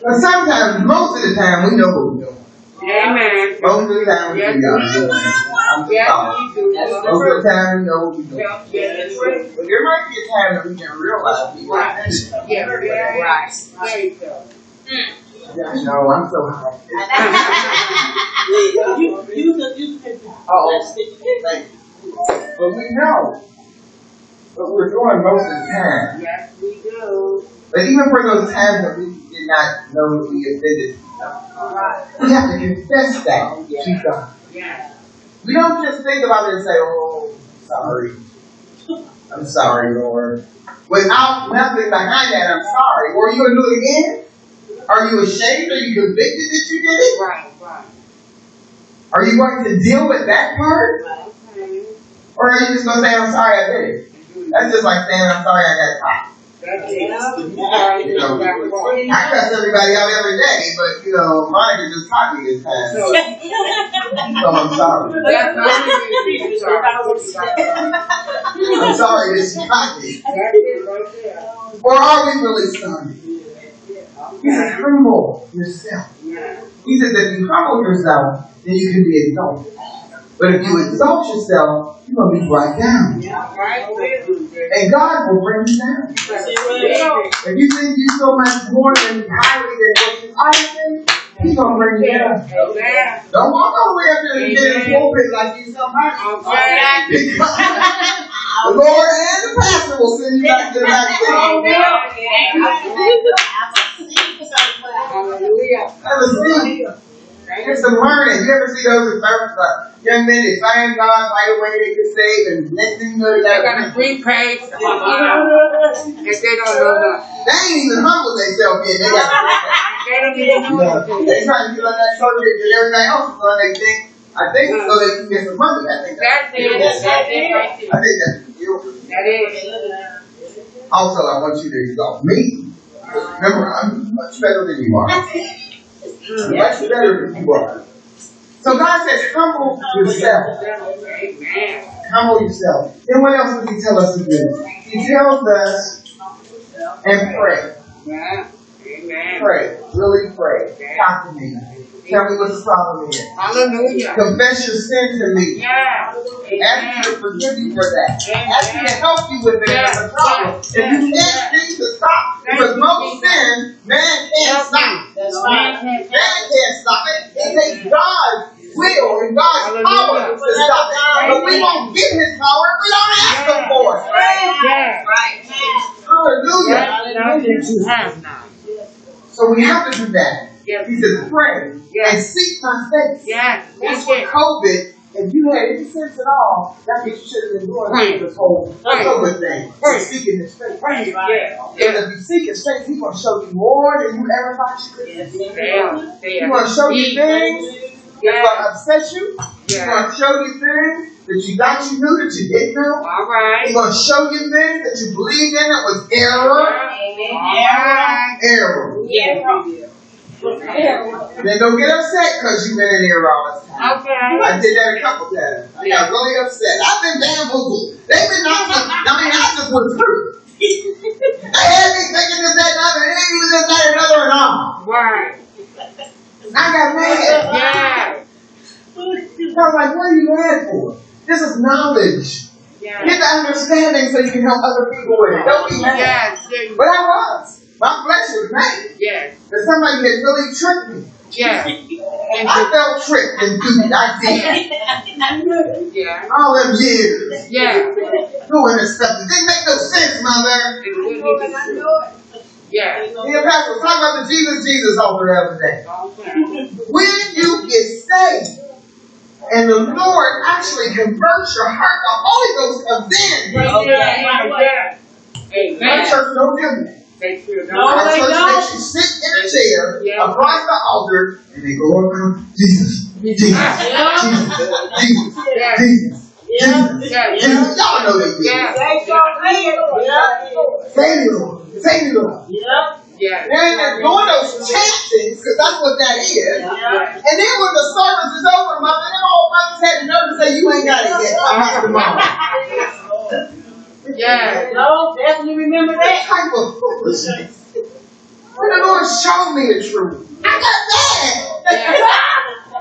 D: But sometimes, most of the time, we know what we're doing.
C: Amen.
D: Most of the time, we
C: Yes,
D: know
C: we do.
D: I'm
C: Yes, we do. That's
D: Most of the time, we know what we're doing.
C: Yeah, yeah, that's right.
D: But there might be a time that we can realize we
C: Right. Yeah, yeah, right. There you go. Hmm.
D: Yeah, no, I'm so happy.
C: You, you, you.
D: Oh, you. But we know But we're doing most of the time.
C: Yes, we do.
D: But even for those times that we did not know that we offended, we have to confess that to God.
C: Yes.
D: We don't just think about it and say, oh, sorry. I'm sorry, Lord. Without nothing behind that, I'm sorry. Or you going to do it again? Are you ashamed? Are you convicted that you did it?
C: Right, right.
D: Are you going to deal with that part?
C: Okay.
D: Or are you just going to say, I'm sorry, I did it? That's just like saying, I'm sorry, I got caught.
C: That's.
D: You know, I cuss everybody out every day, but, you know, Monica just caught me this time. So, so I'm sorry.
C: That's not what you
D: I'm sorry that she caught me.
C: That's it right there.
D: Or are we really sorry? He said, humble yourself. He says, if you humble yourself, then you can be exalted. But if you exalt yourself, you're going to be brought down. And God will bring you down. If you think you're so much more than highly than what you think, He's going to bring you down. Don't walk all the way up there and get the pulpit like you somebody. Because the Lord and the pastor will send you back to the back.
C: Hallelujah.
D: Ever see?
C: Thank
D: It's
C: you.
D: the learning. You ever see those uh, young men that find God right away they get saved and next thing you know they got
C: a free page. If they don't know nothing.
D: They ain't even humble themselves yet. They got
C: They don't even know
D: they trying to get on that subject and everything else is on they think I think so they can get some money. I think
C: That's
D: that's
C: it. That's it right
D: I think that's the deal.
C: That is.
D: Also I want you to exalt me. Remember, I'm much better than you are. Much better than you are. So God says, humble yourself.
C: Amen.
D: Humble yourself. Then what else does he tell us to do? He tells us and pray.
C: Amen.
D: Pray. Really pray. Talk to me. Tell me what the problem is.
C: Hallelujah.
D: Confess your sin to me.
C: Yeah.
D: Ask me to forgive you for that. Ask me to help you with it as a problem. If you can't seem to stop, because most sin, man can't stop.
B: That's
C: Man
B: right.
C: can't
D: Man can't stop it. It takes God's will and God's power to stop it. But we won't get His power if we don't ask Him for it.
C: Yeah.
B: Right.
D: Hallelujah.
C: That's not that you have now.
D: So we have to do that.
C: Yeah.
D: He says, pray and seek my face.
C: Yeah.
D: That's
C: That's
D: what
C: it.
D: COVID, if you had any sense at all, that's what you should have been doing
C: Right.
D: this whole
C: Right.
D: COVID thing.
C: Right.
D: Seeking His face.
C: Praise God. Yeah.
D: And
C: Yeah.
D: if you seek His face, He's going to show you more than you ever thought you could.
B: Yes,
D: He's
C: They are. They are.
D: going to show you things that's
C: Yeah.
D: going to upset you. He's
C: Yeah.
D: going to show you things that you thought you knew that you didn't know.
C: All right.
D: He's going to show you things that you believed in that was error.
C: All right.
D: Error.
B: Yeah.
D: Then don't get upset because you've been in error all this time.
C: Okay.
D: I did that a couple times. I got really upset. I've been bamboozled. They've been not. I mean, I just was through. They had me thinking this, that, and other. It ain't even this, that, and other, and all.
C: Right.
D: I got mad.
C: Yeah.
D: I was like, what are you mad for? This is knowledge.
C: Yeah.
D: Get the understanding so you can help other people with it. Don't be mad.
C: Yes. Yeah.
D: But I was. My flesh was mad.
C: Yes.
D: That somebody had really tricked me.
C: Yeah. And
D: I felt tricked and duped. I did.
C: yeah.
D: All them years
C: Yeah.
D: doing this stuff. It didn't make no sense, mother.
C: It wouldn't even Yeah.
D: Me and Pastor was talking about the Jesus Jesus altar the other day.
C: Okay.
D: When you get saved and the Lord actually converts your heart, the Holy Ghost comes in.
C: Yeah.
D: My
C: Amen.
D: church don't do that.
C: They sure
B: No,
D: My
C: don't.
B: they
D: church makes you sit in a chair
C: Yeah.
D: across the altar and they go around Jesus, Jesus,
B: Yeah.
D: Jesus, Jesus,
C: Yeah.
D: Jesus,
B: Yeah.
D: Jesus.
C: Yeah.
D: Jesus. Y'all know they do.
C: Yeah.
B: They sure did. Yeah.
D: Say it, Lord. Say it, Lord.
B: Yeah.
C: Yeah.
D: They ain't just doing those chantings, because that's what that is.
B: Yeah.
D: And then when the service is over, mother, them old mothers had the nerve to say, you ain't got it yet. Come back tomorrow.
C: Yeah.
B: No, definitely remember
D: That
B: that.
D: type of foolishness. When the Lord showed me the truth, I got mad.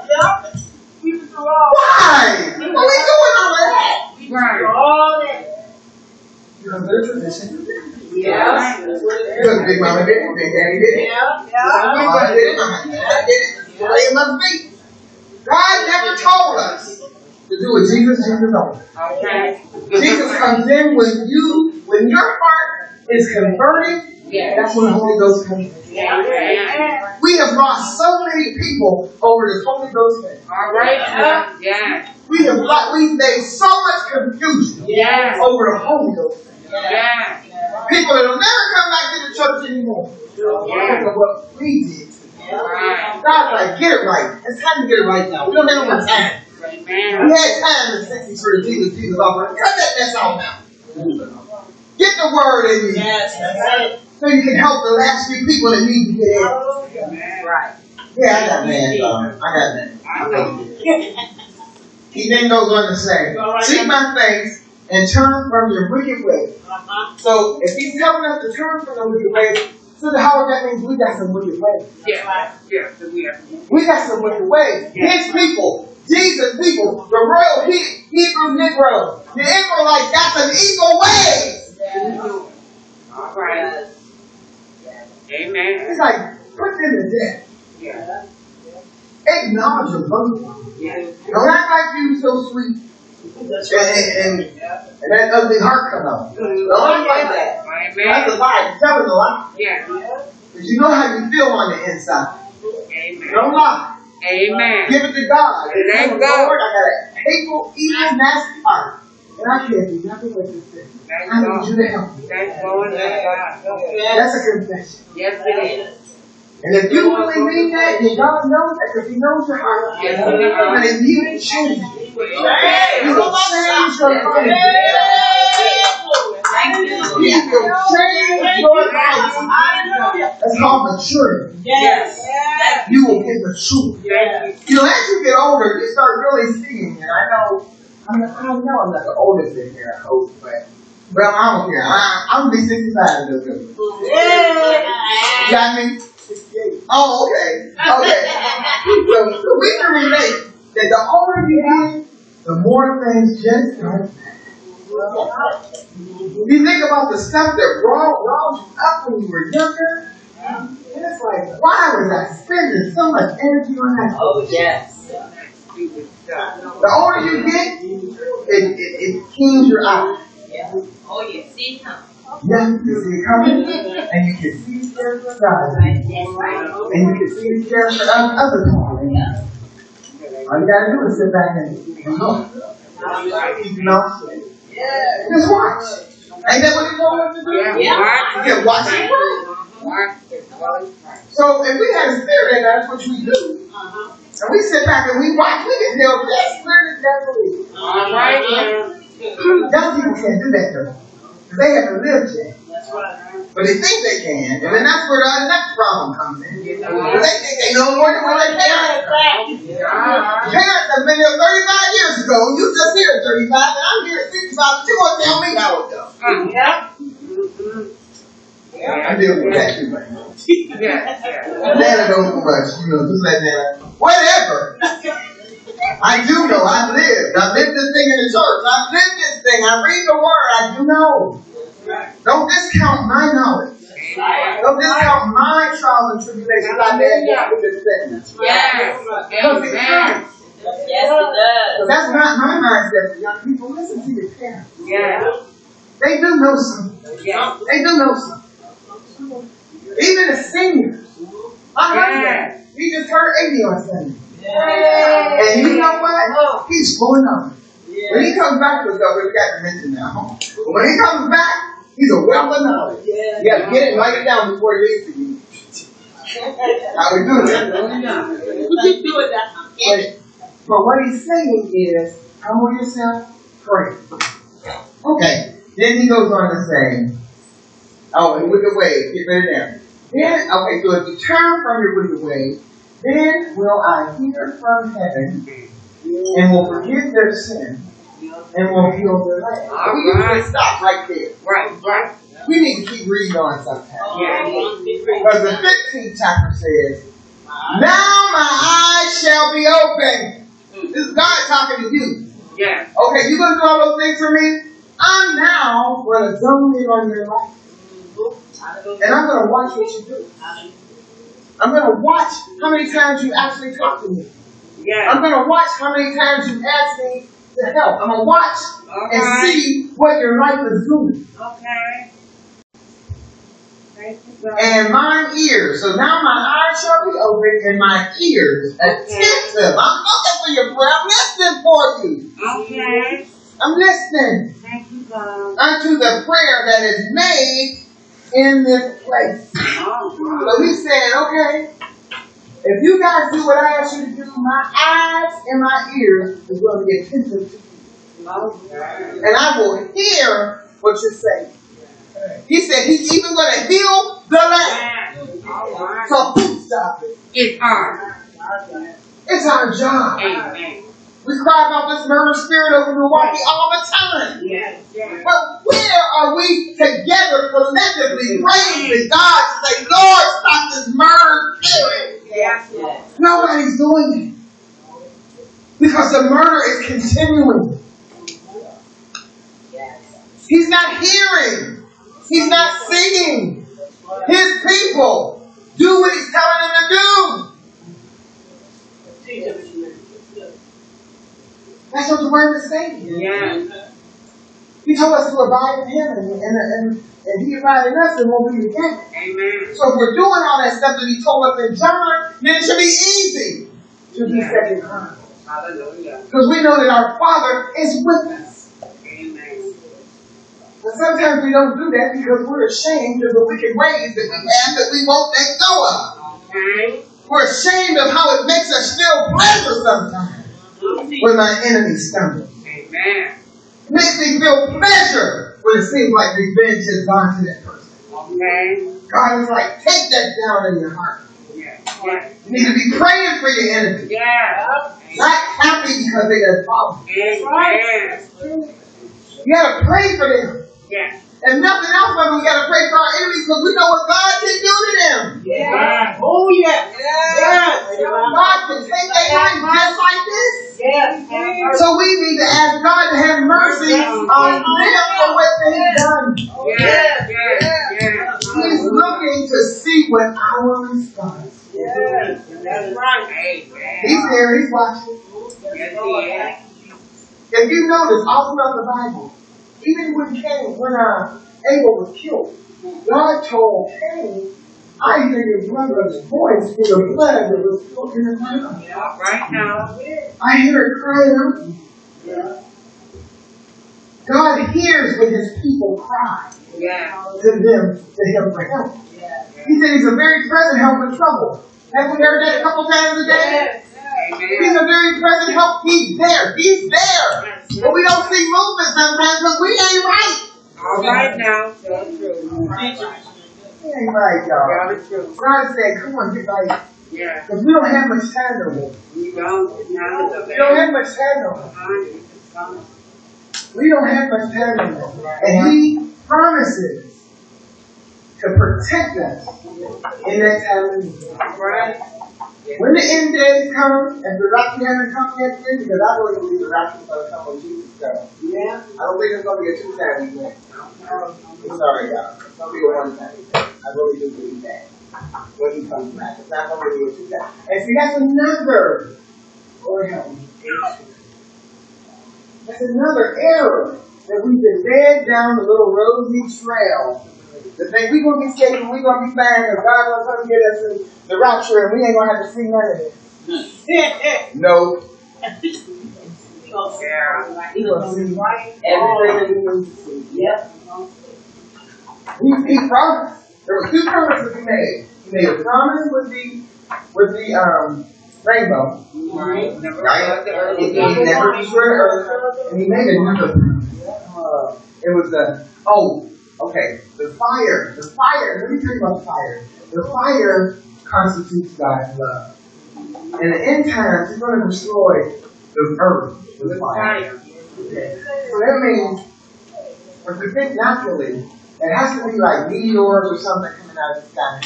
B: Yeah. We was through all.
D: Why? What are we doing all that?
B: We was
C: Right.
B: through all that.
D: Because their tradition.
B: Yeah. That's what it is.
D: Because Big Mama did it, Big Daddy did it.
B: Yeah. Yeah.
D: Mama did it, Mama did it. I did it. That's it must be. God never told us to do a Jesus, Jesus only.
C: Okay.
D: Jesus comes in when you, when your heart is converted,
C: Yeah.
D: that's when the Holy Ghost comes in.
C: Yeah.
D: We have lost so many people over this Holy Ghost thing.
C: All right. Yeah. Yeah.
D: We have lost, we've made so much confusion
C: Yeah.
D: over the Holy Ghost thing.
C: Yeah.
D: People that'll never come back to the church anymore.
C: Yeah.
D: Because of what we did.
C: Right.
D: God's like, get it right. It's time to get it right now. We don't have no more time. We had time in 60s for the Jesus, Jesus offering. Cut that mess off now. Get the word in you.
B: Yes, that's it.
D: So you can help the last few people that need to get in.
B: Right.
D: Yeah, I got mad, dog. I got mad.
C: I know.
D: He then goes on to say, Seek my face and turn from your wicked ways.
B: Uh-huh.
D: So if he's telling us to turn from the wicked ways, so the how that means we got some wicked ways.
C: Yeah. Yeah. So we have.
D: We got some wicked ways. His people, Jesus' people, the royal he- Hebrew Negro, the Israelites got some evil ways.
C: All right. Amen.
D: It's like, put them to death.
C: Yeah.
D: Acknowledge your brother.
C: Yeah.
D: Don't act like you so sweet
B: That's
D: and,
B: right.
D: and, and, and that ugly heart come out. Mm-hmm. Don't act like that. That's a
C: Amen.
D: lie. You're telling a lie.
C: Yeah.
D: Because you know how you feel on the inside.
C: Amen.
D: Don't lie.
C: Amen.
D: Give it to God.
C: Let it
D: Tell
C: go.
D: Lord, I got a hateful, evil, nasty heart. And I can't do nothing with this thing. I need you to help me.
C: Thank Lord, God.
D: That's a confession.
C: Yes, it is.
D: And if you really mean that, then God knows that because He knows your heart.
C: Yes, He does.
D: But if you change it, you change your life. He will change your life. That's called maturity.
C: Yes.
D: You will get mature.
C: Thank
D: You know, as you get older, you start really seeing. And I know, I, mean, I know I'm not the oldest in here, I hope, but well, I don't care. I, I'm gonna be 65 in November. You got me? Oh, okay. Okay. so, so we can relate that the older you get, the more things just don't. You think about the stuff that brought riled you up when you were younger, and it's like, why was I spending so much energy on that?
B: Oh, yes.
D: The older you get, it, it, it keens your eye.
B: Oh, you see him.
D: Yeah, you see it coming, and you can see for God. And you can see for other other people. All you gotta do is sit back and, look. You know? Just watch. Ain't that what he told to do?
C: Yeah, watch.
D: Yeah, watch and pray.
C: Watch as well as pray.
D: So if we had a spirit that's what we do, and we sit back and we watch, we can tell that spirit is devil.
C: All right.
D: Young people can't do that though. They haven't lived yet. But they think they can. And then that's where the next problem comes in. They think they know more than what their parents. Parents have been here 35 years ago. and You just here at 35, and I'm here at 65. But you want to tell me how it goes. Mm-hmm. Yeah. I deal with that too, man.
C: Yes, yes.
D: Nana knows too much. You know, just let Nana. Whatever. I do know. I've lived. I've lived this thing in the church. I've lived this thing. I read the word. I do know. Don't discount my knowledge. Don't discount my trials and tribulations I've had with this thing.
C: Yes.
D: Because it
C: Amen.
D: counts.
B: Yes, it does.
D: That's not my mindset young people. Listen to your parents.
C: Yes.
D: They do know something.
C: Yes.
D: They do know something. Even the seniors. I heard that. He just heard Avion Sunday. Yeah. And you know what? He's full of knowledge. When he comes back to us, though, we got to mention now. But when he comes back, he's a wealth of knowledge. Yeah. You got to get it and write it down before he leaves to you. How we do that?
B: We keep doing that.
D: But, but what he's saying is, humble yourself, pray. Okay. Then he goes on to say, oh, and wicked ways, get rid of them. Then, okay, so if you turn from your wicked ways, then will I hear from heaven and will forgive their sin and will heal their land.
C: All
D: we usually
C: to
D: stop right there.
C: Right, right.
D: We need to keep reading on sometimes.
C: Yeah.
D: Because the 15th chapter says, Now my eyes shall be open. This is God talking to you.
C: Yeah.
D: Okay, you gonna do all those things for me? I'm now gonna zone in on your life. And I'm gonna watch what you do. I'm gonna watch how many times you actually talk to me. I'm gonna watch how many times you ask me to help. I'm gonna watch and see what your life is doing.
C: Okay. Thank you, God.
D: And mine ears. So now my eyes shall be open and my ears attentive. I'm looking for your prayer. I'm listening for you.
C: Okay.
D: I'm listening
C: Thank you, God.
D: unto the prayer that is made in this place.
C: Oh, All
D: So he's saying, okay, if you guys do what I ask you to do, my eyes and my ears is going to be attentive to you. And I will hear what you're saying. He said he's even going to heal the land.
C: Yes.
D: So please stop it.
C: It's hard.
D: It's our job.
C: Amen.
D: We cry about this murder spirit over Milwaukee all the time.
C: Yes. Yes.
D: But where are we together collectively praying praising God to say, Lord, stop this murder spirit? Nobody's doing it. Because the murder is continuing. He's not hearing. He's not seeing. His people do what he's telling them to do. That's what the word is saying.
C: Yes.
D: He told us to abide in Him, and, and, and, and He abide in us, and we'll be together.
C: Amen.
D: So if we're doing all that stuff that He told us in John, then it should be easy to be second Chronicles.
C: Hallelujah.
D: Because we know that our Father is with us.
C: Amen.
D: And sometimes we don't do that because we're ashamed of the wicked ways that we have that we won't let go of.
C: Okay.
D: We're ashamed of how it makes us feel pleasure sometimes mm-hmm. when my enemy stumbles.
C: Amen.
D: Makes me feel pleasure when it seems like revenge has gone to that person.
C: Okay.
D: God is like, take that down in your heart.
C: Yes.
D: You need to be praying for your enemy.
C: Yes.
D: Not happy because they got problems.
C: Amen.
D: You gotta pray for them.
C: Yes.
D: And nothing else, but we gotta pray for our enemies because we know what God can do to them.
C: Yes.
B: Oh, yes. Yes.
D: God can take their life just like this.
B: Yes.
D: So we need to ask God to have mercy on them for what they've done.
C: Yes. Yes. Yes.
D: He's looking to see what our response.
B: Yes.
C: That's right. Amen.
D: He's there, he's watching.
C: Yes, he is.
D: If you notice all throughout the Bible, even when Cain, when uh, Abel was killed, God told Cain, I hear your brother's voice through the blood that was spoken in my mouth.
C: right now.
D: I hear it crying out. God hears when his people cry
C: Yes.
D: to them, to him for help. He said he's a very present help in trouble. Have we heard that a couple times a day? He's a very present help. He's there. He's there. But we don't see movement sometimes because we ain't right.
C: All right now. Tell the truth.
D: We ain't right, y'all. God said, come on, get right.
C: Yes.
D: Because we don't have much time no more.
C: We don't.
D: We don't have much time no more. We don't have much time no more. And He promises to protect us in that time.
C: Right.
D: When the end days come, and the rapture hasn't come yet, then, because I really believe the rapture is going to come when Jesus comes.
B: Yeah.
D: I don't think it's going to be a two-time event. I'm sorry, y'all. It's going to be a one-time event. I really do believe that. When he comes back. It's not going to be a two-time. And see, that's another, Lord help me. That's another error that we've been led down the little rosy trail. To think we're to be and we're to be fine and God's to come get us in the rapture and we ain't to have to see none of this. No.
C: Yeah.
D: Will see everything that we need to see.
B: Yep.
D: He, he promised. There were two promises he made. He made a promise with the with the um rainbow.
C: Right.
D: Right?
C: the.
D: He, never destroyed the earth. And he made another uh, it was the oh, okay. The fire. The fire. Let me tell you about the fire. The fire constitutes God's love. In the end times, he's going to destroy the earth with fire.
C: Fire.
D: So that means, if we think naturally, it has to be like meteors or something coming out of the sky,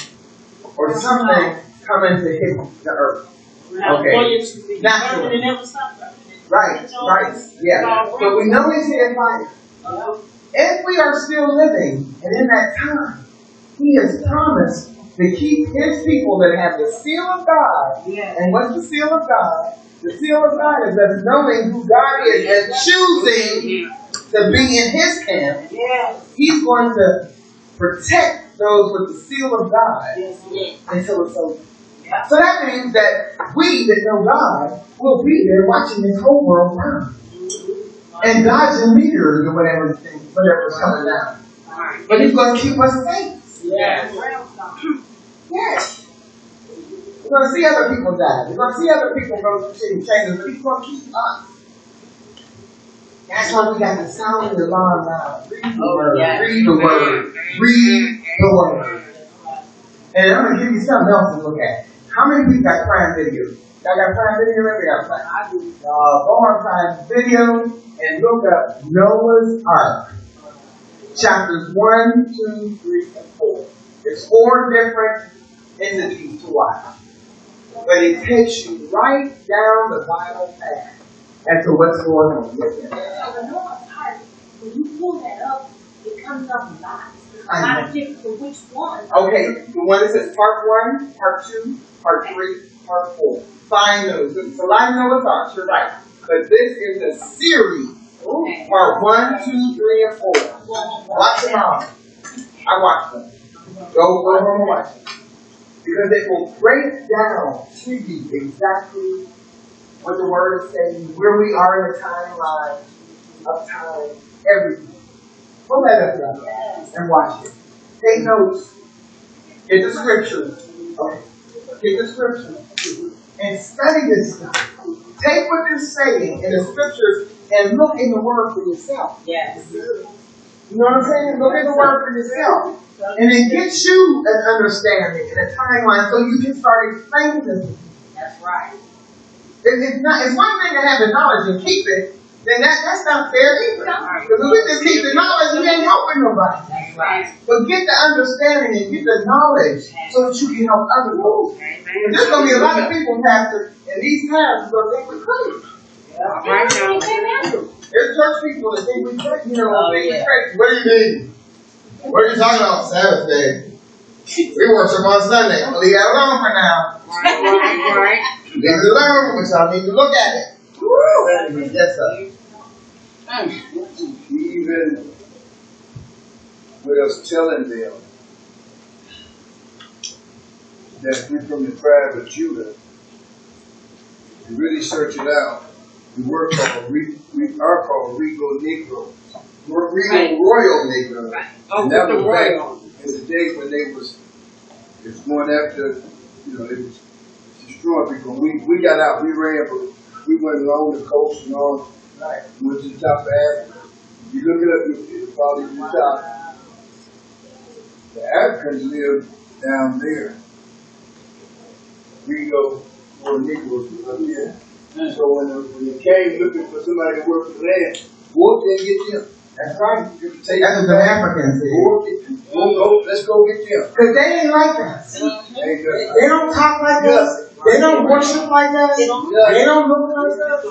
D: or something coming to hit the earth. Okay. Naturally. Right, right, yeah. So we know he's here fire. If we are still living, and in that time, he has promised to keep his people that have the seal of God.
B: Yeah.
D: And what's the seal of God? The seal of God is us knowing who God is and choosing to be in his camp.
B: Yes.
D: He's going to protect those with the seal of God
B: Yes. Yes.
D: until it's over. So that means that we that know God will be there watching this whole world burn. Mm-hmm. And dodging meteors or whatever thing, whatever's coming down. But he's going to keep us safe.
C: Yes.
D: Yes. We're going to see other people die. We're going to see other people go through changes, but he's going to keep us. That's why we got to sound of the alarm now. Uh, read the
B: Oh,
D: word. Read the word. Read the word. And I'm going to give you something else to look at. How many people got Prime Video? Y'all got Prime Video? Maybe got Prime.
B: I do.
D: Uh, go on Prime Video and look up Noah's Ark. Chapters 1, 2, 3, and 4. It's four different entities to watch. But it takes you right down the Bible path as to what's going on. Yes, ma'am.
F: So the Noah's Ark, when you pull that up, it comes up in lots. It's
D: I
F: not
D: know.
F: a different for which one.
D: Okay, the one that says part one, part two, part three, part four. Find those. It's a lot of Noah's Ark, you're right. But this is a series Part one, two, three, and four. Watch them all. I watch them. Go, go home and watch them. Because it will break down to you exactly what the word is saying, where we are in the timeline of time, everything. Pull that up and watch it. Take notes. Get the scriptures. Okay. Get the scriptures. And study this stuff. Take what they're saying in the scriptures and look in the word for yourself.
C: Yes.
D: You know what I'm saying? Look at the word for yourself. And it gets you an understanding and a timeline so you can start explaining this.
C: That's right.
D: It- It's not it's one thing to have the knowledge and keep it, then that, that's not fair either. Because if we just keep the knowledge, we ain't helping nobody.
C: Right.
D: But get the understanding and get the knowledge so that you can help other people. There's gonna be a lot of people, Pastor, in these times who are think we're crazy.
C: All right now.
D: There's church people that think we're crazy, you know,
C: Oh,
D: think
C: yeah.
D: crazy. What do you mean? What are you talking about Sabbath day? We worship on Sunday. Leave that alone for now.
C: Right, right, right.
D: Leave it alone, but y'all need to look at it. Woo! Yes, sir.
A: Even with us telling them that we're from the tribe of Judah, you really search it out. We were called, we, we are called Regal Negroes. We're Regal
C: Right.
A: Royal Negroes.
C: Right. Oh,
A: And that
C: the
A: was back in the day when they was, it was going after, you know, it was destroying people. We, we got out, we ran, but we went along the coast and all,
D: Right.
A: went to the top of Africa. You look it up, you- probably the top. The Africans lived down there. We go where Negroes up here. So when, the- when they came looking for somebody to work the land, there and get them.
D: That's right.
A: You take
D: That's what the Africans did.
A: them. Go, go, oh, let's go get them.
D: Because they ain't like us. They don't talk like us. They don't worship like us. They don't look like us.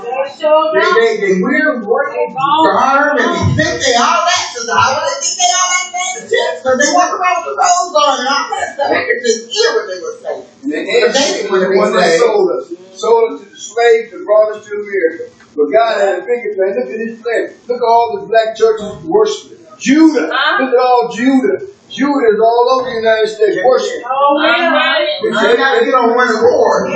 D: They, they, they wear royal garb and they think they all that. So how would they think they all that man? Because they walk around with the rose on and all that stuff. I could just hear what they were saying.
A: And
D: But they didn't
A: the
D: want
A: one
D: to
A: that
D: be
A: sold us. Sold us to the slaves and brought us to America. But God had a bigger plan. Look at this plan. Look at all the black churches worshiping. Judah.
C: Huh?
A: Look at all Judah. Judah is all over the United States worshiping.
C: Oh, yeah.
D: You gotta get on one accord.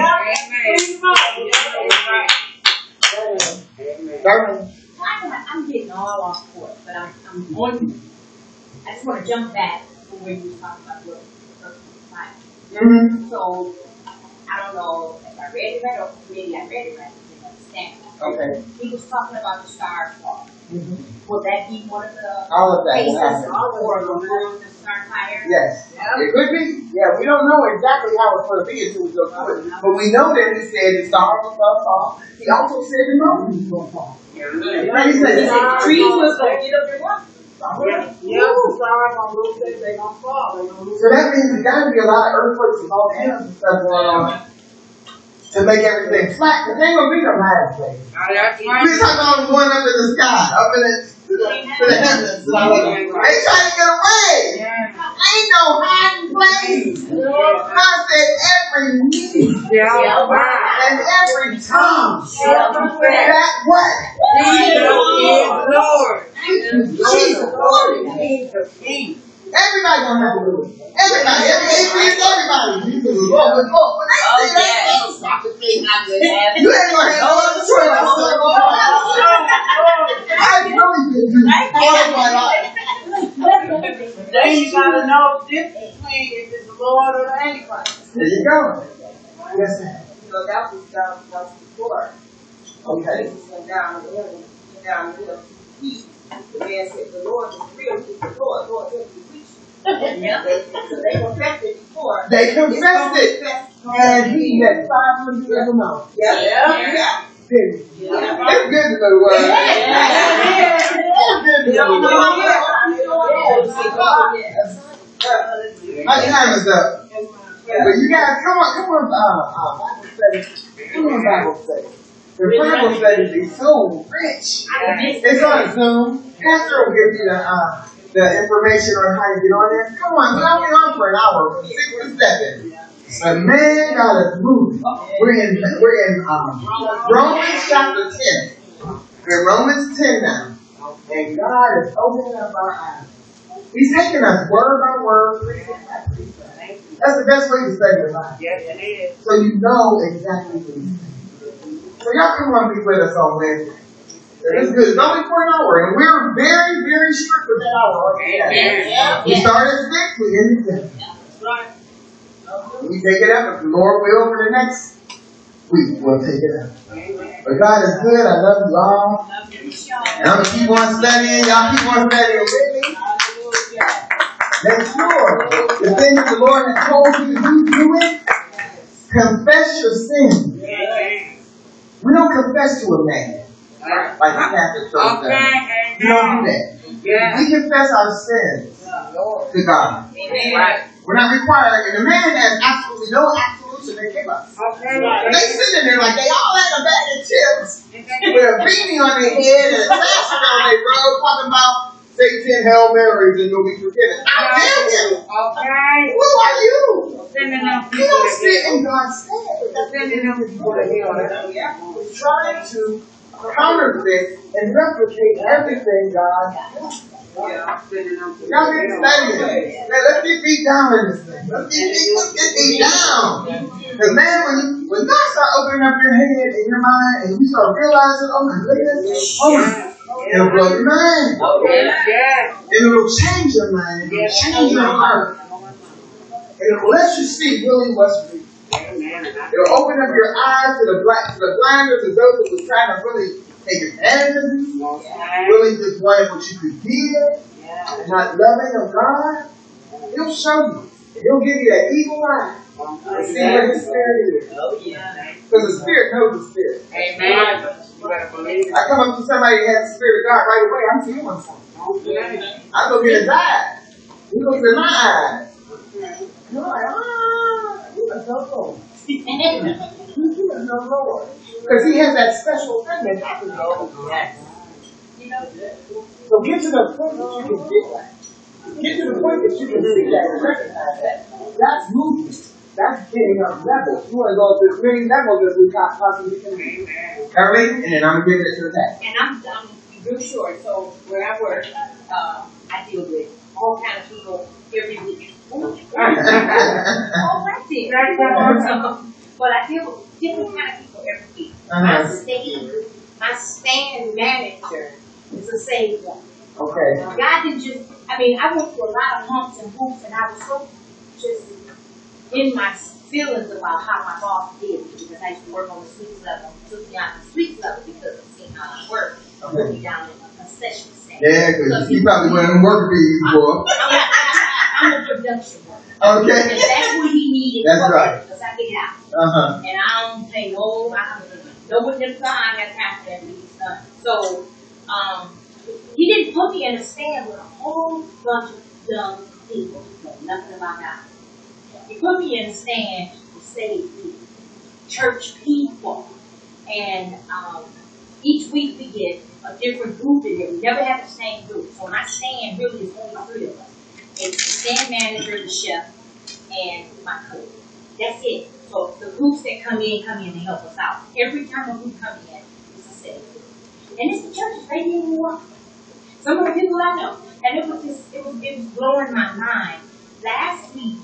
C: Amen.
F: I'm, I'm getting all off course, but I'm, I'm on, I just wanna jump back to where you were talking about what personal.
D: Mm-hmm.
F: So, I don't know if I read it right or maybe I read it right, I didn't understand.
D: Okay.
F: He was talking about the star fall. Will that be one of the
D: All of that will
F: phases
D: happen.
F: or the the star fire?
D: Yes. It could be. Yeah, we don't know exactly how it's going to be until we go through it. But we know that he said the stars will fall. He also said the moon was going to fall.
F: Right, he said, he said the trees was gonna get up and walk.
B: Yeah, the stars on those days, they gonna fall, they gonna lose.
D: So that means there's got to be a lot of earthquakes and volcanoes and stuff going on to make everything flat. Because there ain't going to be no last day.
C: That's
D: We
C: right.
D: talking about going up in the sky, up in the, to the, to the heavens. And all that. They trying to get away.
C: Yeah.
D: Ain't no hiding place. God said every knee
C: Yeah, right.
D: and every tongue
C: Yeah,
D: that what?
C: Jesus is Lord.
D: Jesus.
C: He's the King.
D: Everybody gonna have to do it. Everybody, every atheist, everybody. Jesus oh, is Lord, but Lord, when they say that, they don't stop the thing happening. You ain't gonna have oh, no other choice. Oh, I really been through all my life.
B: Then you gotta know the difference between if it's the Lord or the Antichrist.
D: There you go. Yes, ma'am.
B: So that was, that was, that was before.
D: Okay.
B: Jesus went down the hill, down the hill. He, the man said, the Lord is real, he's the Lord, Lord, he'll be preaching. So they confessed it before.
D: They confessed it. And he had five hundred of them.
B: Yeah, yeah, yeah.
D: It's
B: Yeah.
D: good to know the word. It's good to know the word. My time is up. But you guys, come on, come on, uh, uh, Bible study. Come on, Bible study. The Bible study is so rich. It's on Zoom. Pastor will give you the, uh, the information on how to get on there. Come on, we're only on for an hour, from six to seven. But man, God is moving. We're in, we're in, um, Romans chapter ten. in Romans 10 now. And God is opening up our eyes. He's taking us word by word, precept by precept. That's the best way to study the Bible.
C: Yes, it is.
D: So you know exactly what he's saying. So y'all come on be with us on Wednesday. It's good. It's only for an hour, and we're very, very strict with that hour. Okay?
C: Amen.
D: We start at six, we end at seven. We take it up, if the Lord will, for the next week, we'll take it up. But God is good. I love you all. And I'm gonna keep on studying. Y'all keep on studying with me. Make sure the thing that the Lord has told you to do, do it. Confess your sins. We don't confess to a man like the Catholic Church does.
C: Okay,
D: We don't do that.
C: Yeah.
D: We confess our sins to God.
C: Right.
D: We're not required, and the man has absolutely no absolution to give us.
C: Okay.
D: They sitting there like they all had a bag of chips with a beanie on their head and a sash around their robe talking about say ten Hail Marys and you'll be forgiven. How dare you?
C: Okay.
D: Who are you? You don't sit in God's stead.
C: Sending them people to hell.
D: We're trying to counterfeit and replicate everything God.
C: Yeah, sending them to
D: Y'all need to study it. Let's get deep down in this thing. Let's get let's get deep down. Because man, when when God start opening up your head and your mind and you start realizing, oh my goodness, oh my, it'll blow your mind.
C: Yeah.
D: And it'll change your mind. It'll change your heart. And it'll let you see really what's real.
C: Amen.
D: It'll open up your eyes to the black, to the blinders, to those that were trying to really take advantage of you, really just wanted what you could give, and not loving of God. He'll show you. He'll give you that evil eye and see what the spirit is. Because the spirit knows the spirit.
C: Amen. You better believe it.
D: I come up to somebody that has the spirit of God right away, I'm feeling something. I go get his eyes. He looks in my eyes. You're like, ah, you are so cool. You are no Lord. Because he has that special thing that happens all the time. So get to the point that you can get that. Get to the point that you can see that and recognize that. That's movement. That's getting up levels. You want to go to as many levels as we got possibly can. Everything, and then I'm gonna give it to the.
F: And I'm, I'm real short, so where I work, uh, I deal with all kind of people every week. There. But I deal with different kind of people every week. My
D: Uh-huh.
F: state, my stand manager is a saved one.
D: Okay.
F: God didn't just, I mean, I went through a lot of humps and hoops and I was so just in my feelings about how my boss did me because I used to work on the suite level, took me out the suite level because of seeing how I work. Put me down in a concession stand.
D: Yeah, because you probably went and worked bees before.
F: I'm a production worker.
D: Okay.
F: And that's what he needed.
D: That's right.
F: Because I get out.
D: Uh huh.
F: And I don't pay no, I don't what them time got time for that to be done. So, um, he didn't put me in a stand with a whole bunch of dumb people who know nothing about God. He put me in a stand to save people, church people. And, um, each week we get a different group in there. We never have the same group. So my stand really is only three of us. It's the stand manager, the chef, and my cook. That's it. So the groups that come in, come in to help us out. Every time a group comes in, it's a set. And it's the churches right here in. Some of the people I know. And it was just, it was, it was blowing my mind. Last week,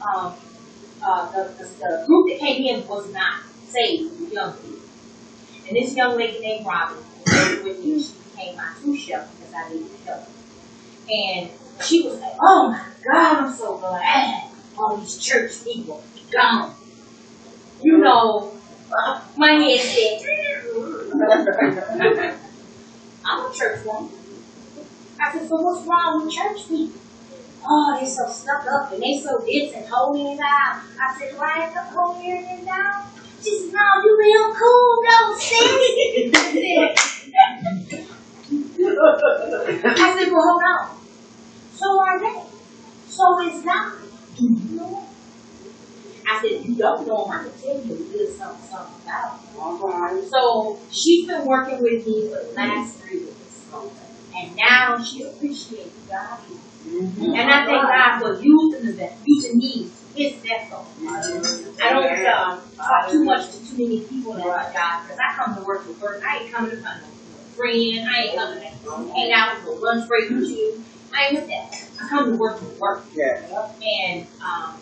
F: um, uh, the, the, the group that came in was not saved, young people. And this young lady named Robin, with me, she became my sous chef because I needed help. And she was like, oh my God, I'm so glad all these church people gone. You know, uh, my head said, I'm a church woman. I said, so what's wrong with church people? Oh, they're so stuck up and they so this and holy and down. I said, why I have to holy and down? She said, no, you real cool though, sis. I said, well, hold on. So are they. So is God. Do you know? I said, if you don't know him, I can tell you a little something, something about him. So she's been working with me for the last three weeks. And now she appreciates God. And I thank God for using the vessel, using me, his vessel. I don't uh, talk too much to too many people about job because I come to work with work. I ain't coming to find no friend. I ain't coming to hang out for lunch break with you. I ain't with that. I come to work to work.
D: Yeah.
F: And um,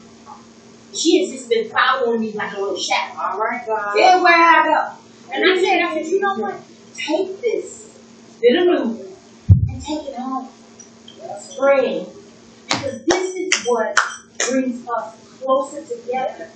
F: she has just been following me like a little shadow.
B: All right, God.
F: Everywhere I go. And I said, I said, you know what? Take this bit of and take it home. Spread it. Because this is what brings us closer together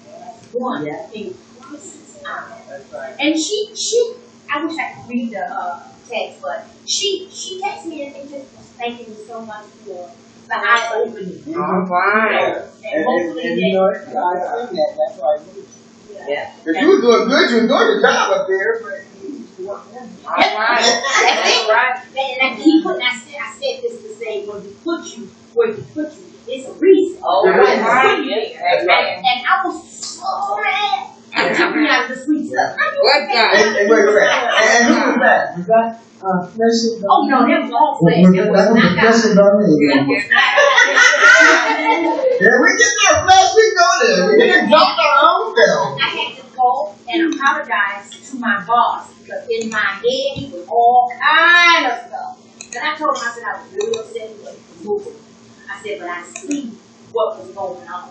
F: one in Christ's.
D: That's right.
F: And she, she, I wish I could read the uh, text, but she, she texted me and and just was thanking me so much for the ah, eye opening.
B: All right.
F: And
D: And, and,
F: hopefully
D: and you
F: that,
D: know, I seen that, that's why I moved.
B: Yeah.
D: Cause you was doing good, you was doing your job up there, but you used to work there.
B: All right. All right.
F: and I keep putting, I said, I said this to say, when he put you where he put you, it's a reason.
B: Oh,
F: Why he
B: that's right.
F: put you there.
B: That's right.
F: And, and I was so mad. And took me out of the sweet stuff.
B: What
F: it.
B: God?
D: And, and wait, wait, wait. And who was that? Was that, uh, Flesh and
F: Oh, no, that was all
D: Was
F: flesh.
D: that,
F: That
D: that
F: was
D: was the and bone? Yeah, we get there, flesh, we go there. We can exalt our own self.
F: I had to go and apologize to my boss because in my head he was all kind of stuff. And I told him, I said, I was really upset with the movie. I said, but I see what was going on.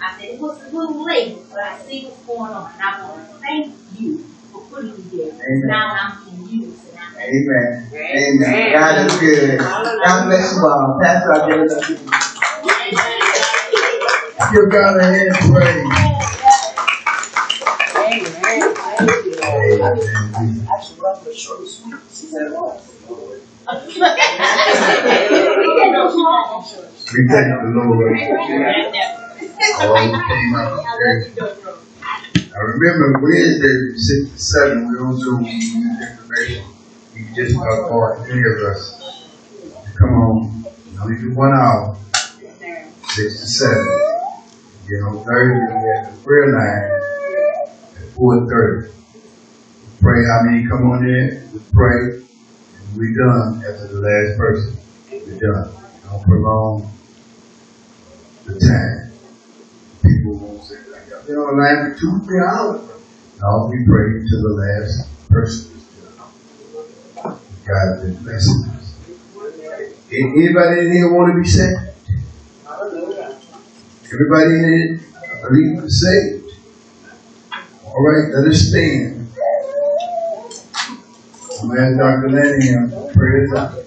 F: I said, it was a little late, but I see what's going on. And I want to thank you for putting me here.
D: Amen.
F: Now I'm in use. And I thank
D: Amen. Amen. God is good. God bless you all. Pastor, I give it up to you.
A: Give God a hand praise.
B: Amen. Thank you, Lord.
A: Amen.
B: Actually, love the short and sweet. She said it was.
A: We thank the Lord. All came out today. I remember Wednesday, six to seven, we don't do information. We just about call any of us. Come on, we do one hour, six to seven. You know, Thursday, we have the prayer line at four thirty. Pray how many come on in, we pray, and we done after the last person. We done. Don't prolong the time. People won't say, like, I've been online for two, three hours. No, we pray to the last person. God has blessing us. Anybody in here want to be saved? Everybody in here, I believe, is saved. All right, let us stand. I'm Dr. Landingham, pray out.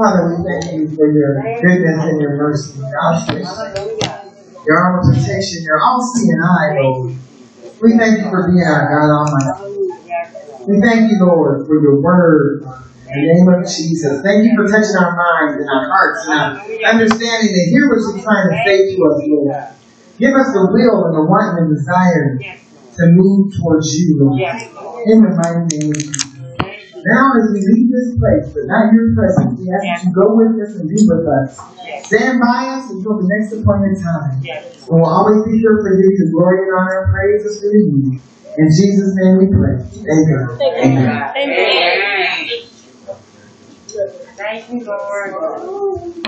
D: Father, we thank you for your goodness and your mercy, your outstretched, your protection, your all-seeing eye, Lord. We thank you for being our God Almighty. We thank you, Lord, for your word. In the name of Jesus. Thank you for touching our minds and our hearts and our understanding to hear what you're trying to say to us, Lord. Give us the will and the want and the desire to move towards you, Lord. In the mighty name of. Now as we leave this place, but not your presence, we ask that you go with us and be with us. Stand by us until the next appointed time. And we'll always be here for you to glory and honor and praise us for you. In Jesus' name we pray. Amen. Amen.
B: Amen. Thank you, Lord.